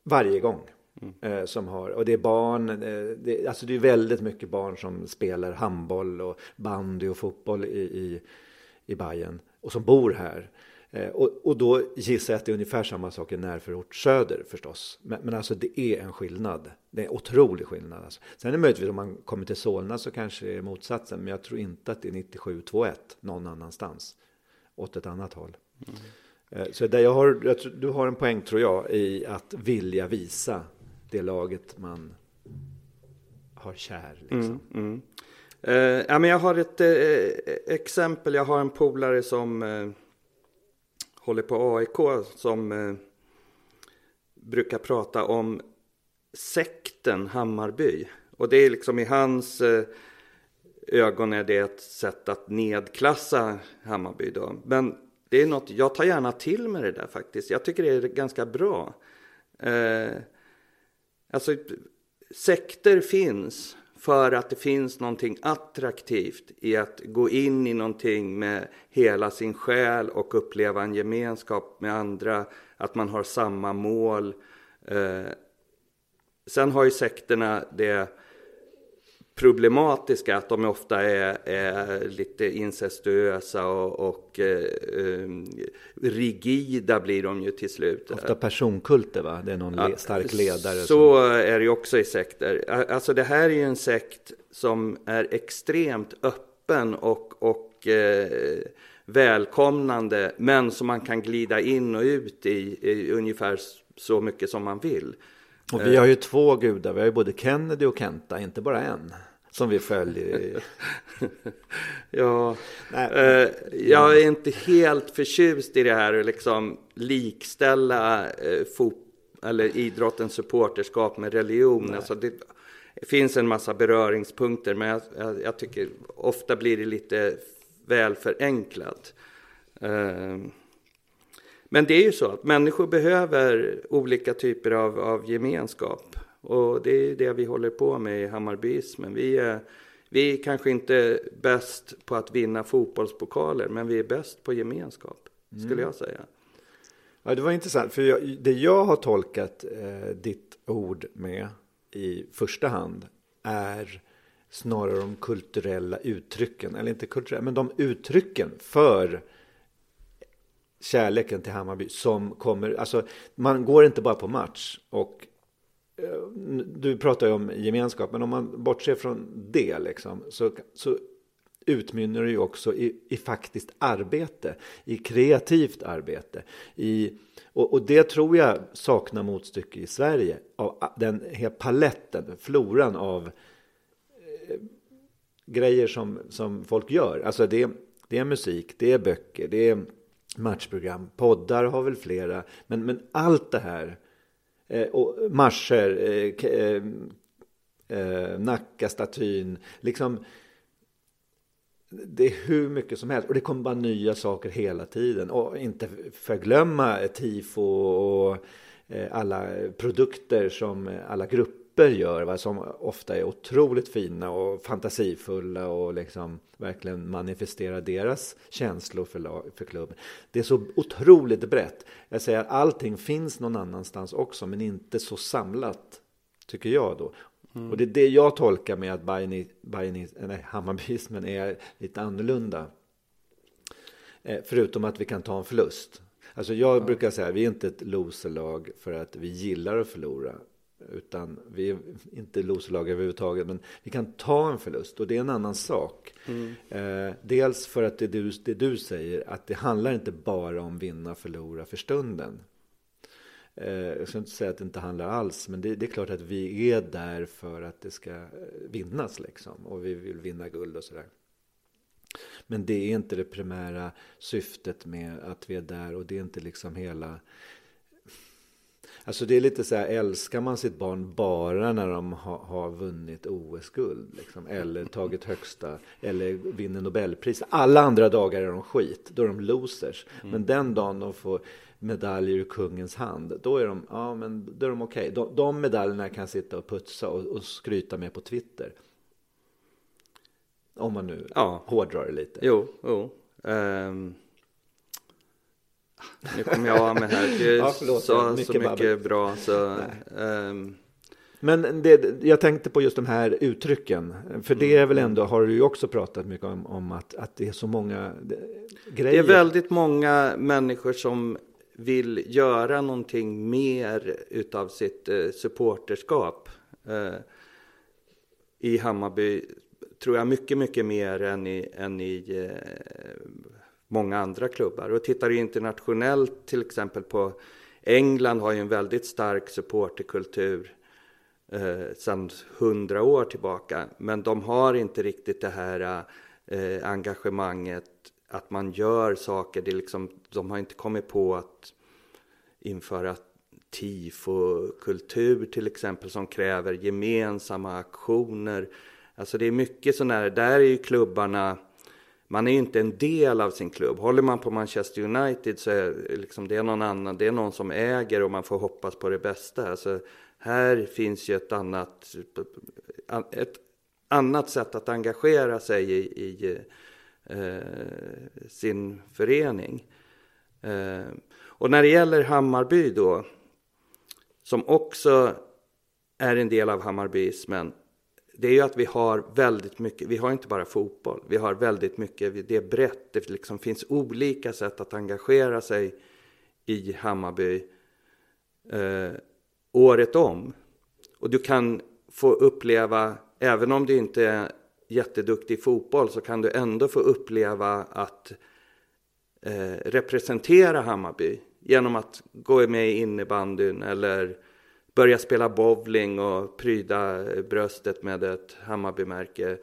varje gång. Mm. Eh, som har, och det är barn, eh, det, alltså det är väldigt mycket barn som spelar handboll och bandy och fotboll i, i, i Bayern och som bor här. Eh, och, och då gissar jag att det är ungefär samma sak i närförort söder förstås. Men, men alltså det är en skillnad. Det är en otrolig skillnad. Alltså. Sen är det möjligtvis om man kommer till Solna så kanske det är motsatsen. Men jag tror inte att det är 97-2-1 någon annanstans. Åt ett annat håll. Mm. Så där jag har, jag tror, du har en poäng tror jag i att vilja visa det laget man har kär. Liksom. Mm, mm. Eh, ja, men jag har ett eh, eh exempel. Jag har en polare som eh, håller på AIK som eh, brukar prata om sekten Hammarby. Och det är liksom i hans eh, ögon är det ett sätt att nedklassa Hammarby då. Men det är något, jag tar gärna till mig det där faktiskt. Jag tycker det är ganska bra. Eh, Alltså, sekter finns för att det finns någonting attraktivt i att gå in i någonting med hela sin själ och uppleva en gemenskap med andra, att man har samma mål. Eh, sen har ju sekterna det problematiska att de ofta är, är lite incestuösa och, och eh, rigida blir de ju till slut. Ofta personkulter va? Det är någon ja, stark ledare. Så som... är det ju också i sekter. Alltså det här är ju en sekt som är extremt öppen och, och eh, välkomnande. Men som man kan glida in och ut i, i ungefär så mycket som man vill. Och vi har ju två gudar, vi har ju både Kennedy och Kenta, inte bara en. Som vi följer. <laughs> ja, eh, jag är inte helt förtjust i det här att liksom likställa eh, fot eller idrottens supporterskap med religion. Alltså det, det finns en massa beröringspunkter, men jag, jag, jag, tycker ofta blir det lite väl förenklat. Eh, Men det är ju så att människor behöver olika typer av, av gemenskap. Och det är det vi håller på med i Hammarbyismen. Vi är, vi är kanske inte bäst på att vinna fotbollspokaler, men vi är bäst på gemenskap, skulle Mm. jag säga. Ja, det var intressant, för jag, det jag har tolkat eh, ditt ord med i första hand är snarare de kulturella uttrycken, eller inte kulturella, men de uttrycken för kärleken till Hammarby som kommer, alltså man går inte bara på match och Eh, du pratar ju om gemenskap, men om man bortser från det liksom, så, så utmynnar det ju också i, i faktiskt arbete, i kreativt arbete. I, och, och det tror jag saknar motstycke i Sverige, av den här paletten, floran av eh, grejer som, som folk gör. Alltså det, det är musik, det är böcker, det är matchprogram, poddar har väl flera, men, men allt det här eh, Eh, och marscher, eh, eh, eh, Nackastatyn, liksom det är hur mycket som helst. Och det kommer bara nya saker hela tiden. Och inte förglömma tifo och eh, alla produkter som alla grupper gör va, som ofta är otroligt fina och fantasifulla och liksom verkligen manifesterar deras känslor för, lag, för klubben. Det är så otroligt brett. Jag säger att allting finns någon annanstans också men inte så samlat tycker jag då. Och det är det jag tolkar med att Bayern, Bayern, nej, Hammarbyismen är lite annorlunda. Eh, förutom att vi kan ta en förlust. Alltså jag brukar säga vi är inte ett loserlag för att vi gillar att förlora. Utan vi är inte loserlag överhuvudtaget. Men vi kan ta en förlust och det är en annan sak. Eh, dels för att det du, det du säger att det handlar inte bara om vinna förlora för stunden. Eh, Jag ska inte säga att det inte handlar alls, men det, det är klart att vi är där för att det ska eh, vinnas liksom. Och vi vill vinna guld och sådär. Men det är inte det primära syftet med att vi är där och det är inte liksom hela... Alltså det är lite så här, älskar man sitt barn bara när de ha, har vunnit OS-guld? Liksom, eller tagit högsta, eller vinner Nobelpris. Alla andra dagar är de skit, då är de losers. Men den dagen de får medaljer ur kungens hand, då är de, ja, men då är de okej. De, de medaljerna kan sitta och putsa och, och skryta med på Twitter. Om man nu Ja. hårdrar det lite. Jo, jo. Ehm, nu kommer jag av mig här. Du <laughs> Ja, förlåt, sa mycket så mycket babbel. bra. Så, ehm, Men det, jag tänkte på just de här uttrycken. För det är väl ändå, har du ju också pratat mycket om, om att, att det är så många det, grejer. det är väldigt många människor som vill göra någonting mer utav sitt eh, supporterskap. Eh, I Hammarby tror jag mycket, mycket mer än i, än i eh, många andra klubbar. Och tittar du internationellt till exempel på England har ju en väldigt stark supporterkultur eh, sedan hundra år tillbaka. Men de har inte riktigt det här eh, engagemanget att man gör saker. Det är liksom, de har inte kommit på att införa tifokultur till exempel som kräver gemensamma aktioner. Alltså det är mycket sådana här, där är ju klubbarna, man är ju inte en del av sin klubb. Håller man på Manchester United så är liksom, det är någon annan, det är någon som äger och man får hoppas på det bästa. Alltså, här finns ju ett annat, ett annat sätt att engagera sig i, i eh, sin förening. Eh, och när det gäller Hammarby då, som också är en del av Hammarbyismen, det är ju att vi har väldigt mycket, vi har inte bara fotboll, vi har väldigt mycket, det är brett, det liksom finns olika sätt att engagera sig i Hammarby eh, året om. Och du kan få uppleva, även om du inte är jätteduktig i fotboll, så kan du ändå få uppleva att eh, representera Hammarby genom att gå med i innebandyn eller börja spela bowling och pryda eh, bröstet med ett Hammarbymärke.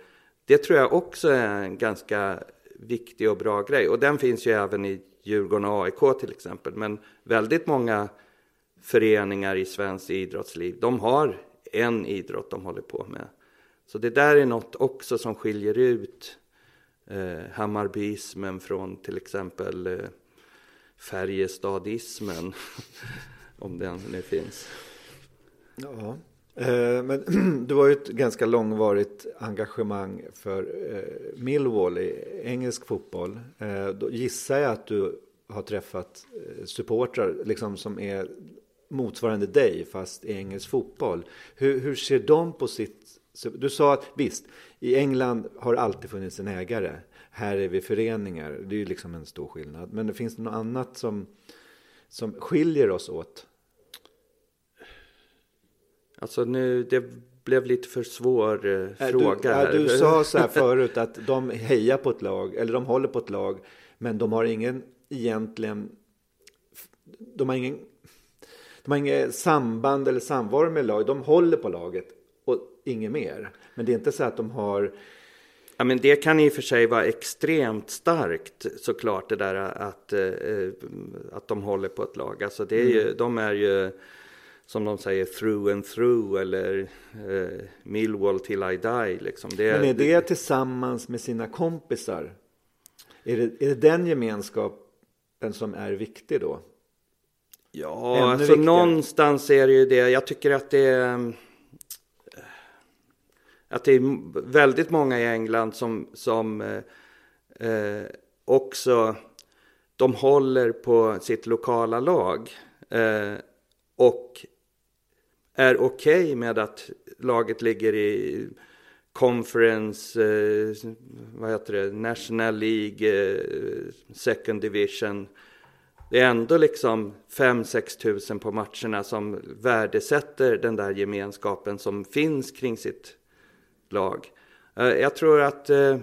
Det tror jag också är en ganska viktig och bra grej. Och den finns ju även i Djurgården och AIK till exempel. Men väldigt många föreningar i svenskt idrottsliv, de har en idrott de håller på med. Så det där är något också som skiljer ut eh, Hammarbyismen från till exempel eh, Färjestadismen, <laughs> om den nu finns. Ja, eh, men <clears throat> du har ju ett ganska långvarigt engagemang för eh, Millwall i engelsk fotboll. Eh, då gissar jag att du har träffat supportrar liksom som är motsvarande dig fast i engelsk fotboll. Hur, hur ser de på sitt... Du sa att visst, i England har det alltid funnits en ägare. Här är vi föreningar. Det är ju liksom en stor skillnad. Men det finns det något annat som, som skiljer oss åt? Alltså nu, det blev lite för svår eh, fråga. här. du sa så här förut att de hejar på ett lag, eller de håller på ett lag, men de har ingen egentligen, de har ingen, de har inget samband eller samvaro med lag. De håller på laget och inget mer. Men det är inte så att de har Ja, men det kan i och för sig vara extremt starkt såklart det där att, eh, att de håller på ett lag. Alltså det är ju, mm. de är ju som de säger through and through eller eh, Millwall till I die. Liksom. Det, men är det tillsammans med sina kompisar? Är det, är det den gemenskapen som är viktig då? Ja, Ännu alltså viktigare. någonstans är det ju det. Jag tycker att det är att det är väldigt många i England som, som eh, eh, också de håller på sitt lokala lag eh, och är okej okay med att laget ligger i Conference, eh, vad heter det, National League, eh, Second Division. Det är ändå liksom 5-6 tusen på matcherna som värdesätter den där gemenskapen som finns kring sitt lag. Eh, jag tror att eh,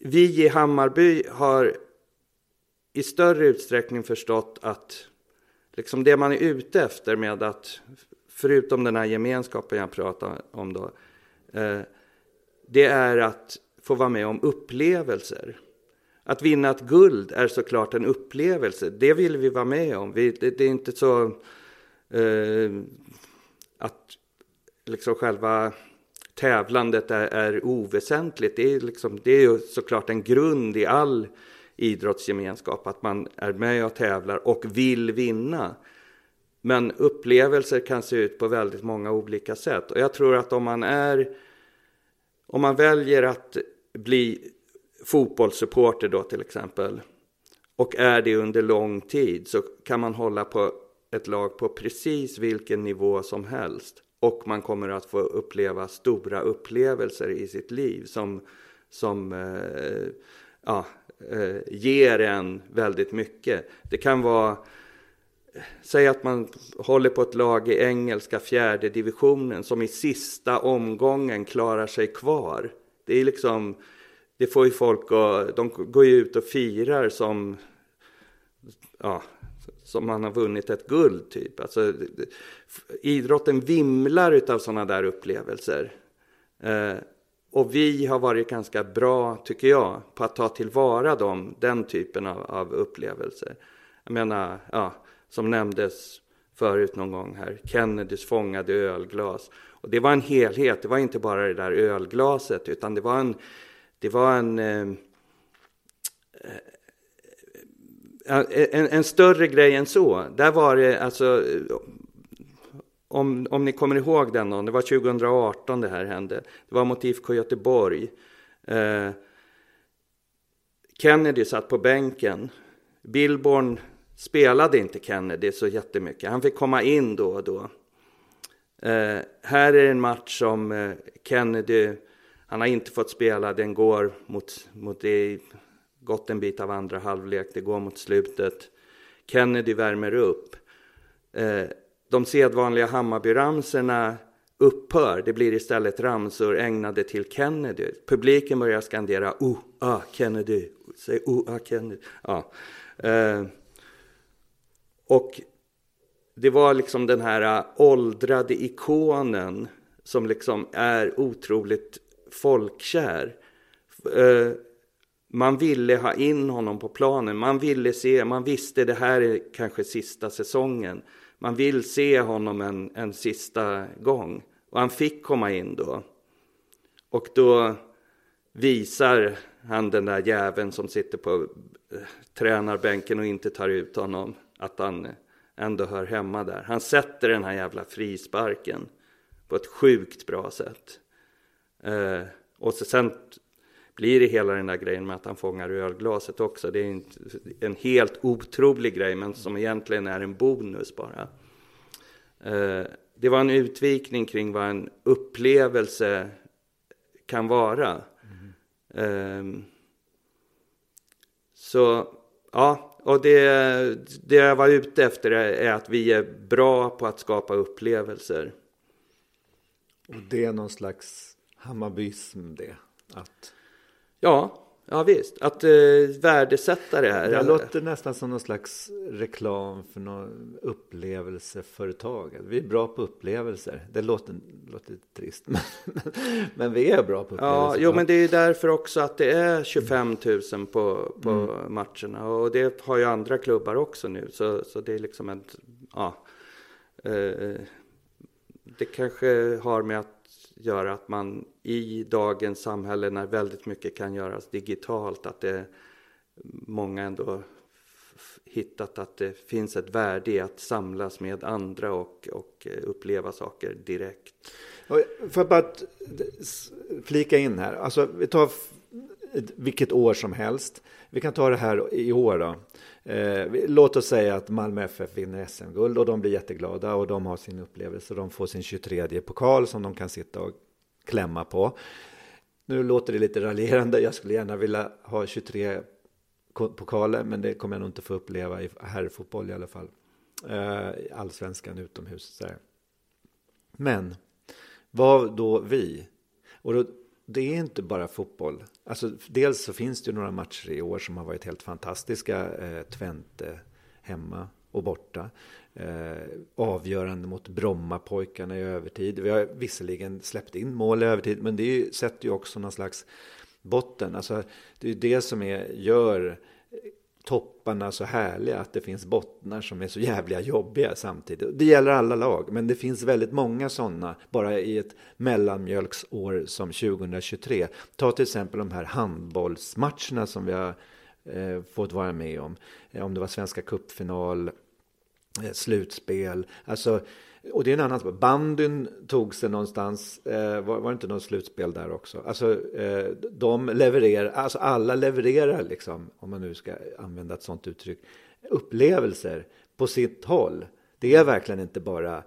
vi i Hammarby har i större utsträckning förstått att liksom det man är ute efter med att, förutom den här gemenskapen jag pratar om då, eh, det är att få vara med om upplevelser. Att vinna ett guld är såklart en upplevelse. Det vill vi vara med om. Vi, det, det, är inte så eh, att liksom själva tävlandet är, är oväsentligt. Det är, liksom, det är ju såklart en grund i all idrottsgemenskap att man är med och tävlar och vill vinna. Men upplevelser kan se ut på väldigt många olika sätt. Och jag tror att om man är om man väljer att bli fotbollssupporter då till exempel och är det under lång tid så kan man hålla på ett lag på precis vilken nivå som helst och man kommer att få uppleva stora upplevelser i sitt liv som, som eh, ja, eh, ger en väldigt mycket. Det kan vara, säg att man håller på ett lag i engelska fjärde divisionen som i sista omgången klarar sig kvar. Det är liksom, det får ju folk att, de går ju ut och firar som, ja, som man har vunnit ett guld typ. Alltså, idrotten vimlar av sådana där upplevelser. Eh, och vi har varit ganska bra, tycker jag, på att ta tillvara dem, den typen av, av upplevelser. Jag menar, ja, som nämndes förut någon gång här, Kennedys fångade ölglas. Och det var en helhet, det var inte bara det där ölglaset, utan det var en, det var en eh, eh en, en, större grej än så. Där var det alltså, om, om ni kommer ihåg den då, det var 2018 det här hände. Det var mot IFK Göteborg. Eh, Kennedy satt på bänken. Billborn spelade inte Kennedy så jättemycket. Han fick komma in då och då. Eh, här är en match som eh, Kennedy, han har inte fått spela, den går mot, mot det gått en bit av andra halvlek, det går mot slutet. Kennedy värmer upp. Eh, de sedvanliga Hammarbyramsorna upphör. Det blir istället ramsor ägnade till Kennedy. Publiken börjar skandera oh, ah, Kennedy, säg oh, ah, Kennedy. Ja. Eh, och det var liksom den här eh, åldrade ikonen som liksom är otroligt folkkär. Eh, man ville ha in honom på planen. Man ville se, man visste det här är kanske sista säsongen. Man vill se honom en, en sista gång. Och han fick komma in då. Och då visar han den där jäveln som sitter på eh, tränarbänken och inte tar ut honom, att han ändå hör hemma där. Han sätter den här jävla frisparken på ett sjukt bra sätt. Eh, och så, sen blir det hela den där grejen med att han fångar ölglaset också. Det är en, en helt otrolig grej, men som egentligen är en bonus bara. Eh, det var en utvikning kring vad en upplevelse kan vara. Mm. Eh, så, ja, och det, det jag var ute efter är att vi är bra på att skapa upplevelser. Och det är någon slags Hammarbyism det? Att... Ja, ja visst. Att eh, värdesätta det här. Det låter nästan som någon slags reklam för något upplevelseföretag. Vi är bra på upplevelser. Det låter, låter trist, <laughs> men, men vi är bra på upplevelser. Ja, jo, men det är därför också att det är 25 000 på, på mm. matcherna. Och det har ju andra klubbar också nu. Så, så det är liksom ett, ja. Eh, det kanske har med att göra att man i dagens samhälle när väldigt mycket kan göras digitalt att det många ändå hittat att det finns ett värde i att samlas med andra och, och eh, uppleva saker direkt. Får jag bara flika in här, alltså vi tar vilket år som helst. Vi kan ta det här i år då. Eh, låt oss säga att Malmö FF vinner SM-guld och de blir jätteglada och de har sin upplevelse. De får sin 23 pokal som de kan sitta och klämma på. Nu låter det lite raljerande. Jag skulle gärna vilja ha 23 pokaler, men det kommer jag nog inte få uppleva i herrfotboll i alla fall. Eh, allsvenskan utomhus. Så här. Men vad då vi? Och då, det är inte bara fotboll. Alltså, dels så finns det ju några matcher i år som har varit helt fantastiska. Eh, Twente hemma och borta. Eh, avgörande mot Brommapojkarna i övertid. Vi har visserligen släppt in mål i övertid, men det sätter ju också någon slags botten. Alltså, det är det som är, gör topparna så härliga, att det finns bottnar som är så jävliga jobbiga samtidigt. Det gäller alla lag, men det finns väldigt många sådana bara i ett mellanmjölksår som 2023. Ta till exempel de här handbollsmatcherna som vi har eh, fått vara med om. Eh, om det var Svenska cupfinal, Eh, slutspel. Alltså, och det är en annan sak. Bandyn tog sig någonstans. Eh, var, var det inte något slutspel där också? Alltså, eh, de levererar, alltså alla levererar liksom, om man nu ska använda ett sånt uttryck, upplevelser på sitt håll. Det är verkligen inte bara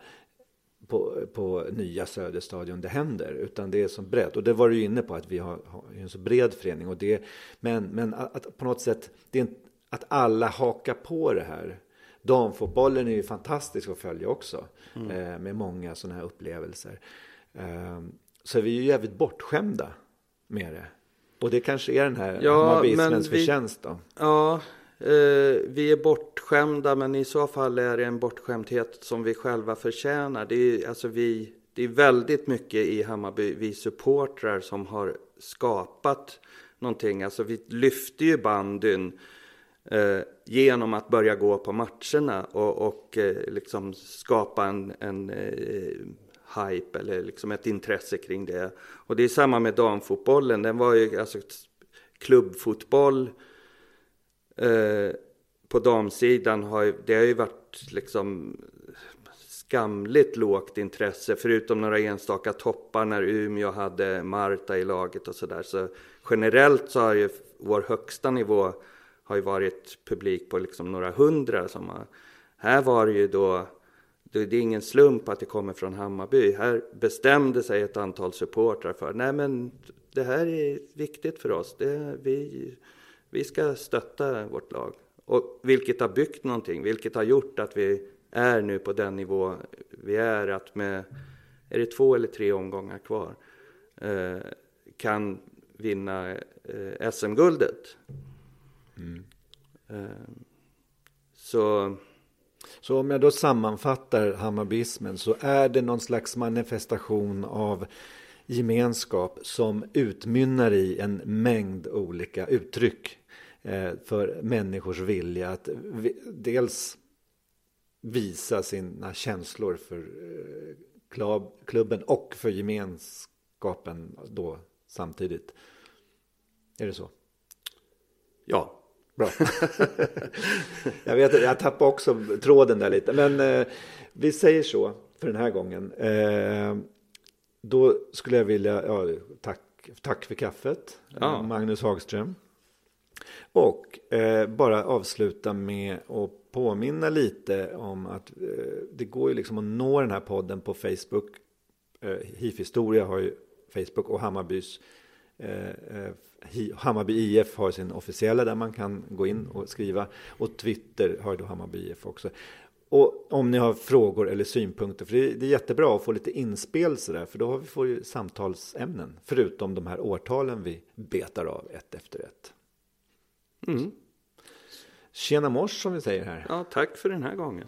på, på nya Söderstadion det händer, utan det är så brett. Och det var du inne på, att vi har, har en så bred förening. Och det, men men att, att på något sätt, det är att alla hakar på det här. Damfotbollen är ju fantastisk att följa också. Mm. Eh, med många sådana här upplevelser. Eh, så vi är ju jävligt bortskämda med det. Och det kanske är den här ja, Hammarbyismens förtjänst då. Ja, eh, vi är bortskämda men i så fall är det en bortskämdhet som vi själva förtjänar. Det är, alltså vi, det är väldigt mycket i Hammarby, vi supportrar som har skapat någonting. Alltså vi lyfte ju bandyn eh, genom att börja gå på matcherna och, och eh, liksom skapa en, en eh, hype eller liksom ett intresse kring det. Och det är samma med damfotbollen. Den var ju alltså klubbfotboll eh, på damsidan har ju, det har ju varit liksom skamligt lågt intresse förutom några enstaka toppar när Umeå hade Marta i laget och sådär. Så generellt så har ju vår högsta nivå har ju varit publik på liksom några hundra. Som har, här var det ju då, det är ingen slump att det kommer från Hammarby. Här bestämde sig ett antal supportrar för, nej men det här är viktigt för oss. Det, vi, vi ska stötta vårt lag. Och vilket har byggt någonting, vilket har gjort att vi är nu på den nivå vi är. Att med, är det två eller tre omgångar kvar, eh, kan vinna eh, SM-guldet. Mm. Så... Så om jag då sammanfattar Hammarbismen så är det någon slags manifestation av gemenskap som utmynnar i en mängd olika uttryck eh, för människors vilja att dels visa sina känslor för eh, klubben och för gemenskapen då samtidigt. Är det så? Ja. Bra. <laughs> jag vet jag tappade också tråden där lite. Men eh, vi säger så för den här gången. Eh, då skulle jag vilja, ja, tack, tack för kaffet, Ja. Magnus Hagström. Och eh, bara avsluta med att påminna lite om att eh, det går ju liksom att nå den här podden på Facebook. Eh, HIF-historia har ju Facebook och Hammarbys Hammarby IF har sin officiella där man kan gå in och skriva. Och Twitter har då Hammarby IF också. Och om ni har frågor eller synpunkter, för det är, det är jättebra att få lite inspel sådär, för då har vi får ju samtalsämnen, förutom de här årtalen vi betar av ett efter ett. Mm. Tjena mors som vi säger här. ja, tack för den här gången.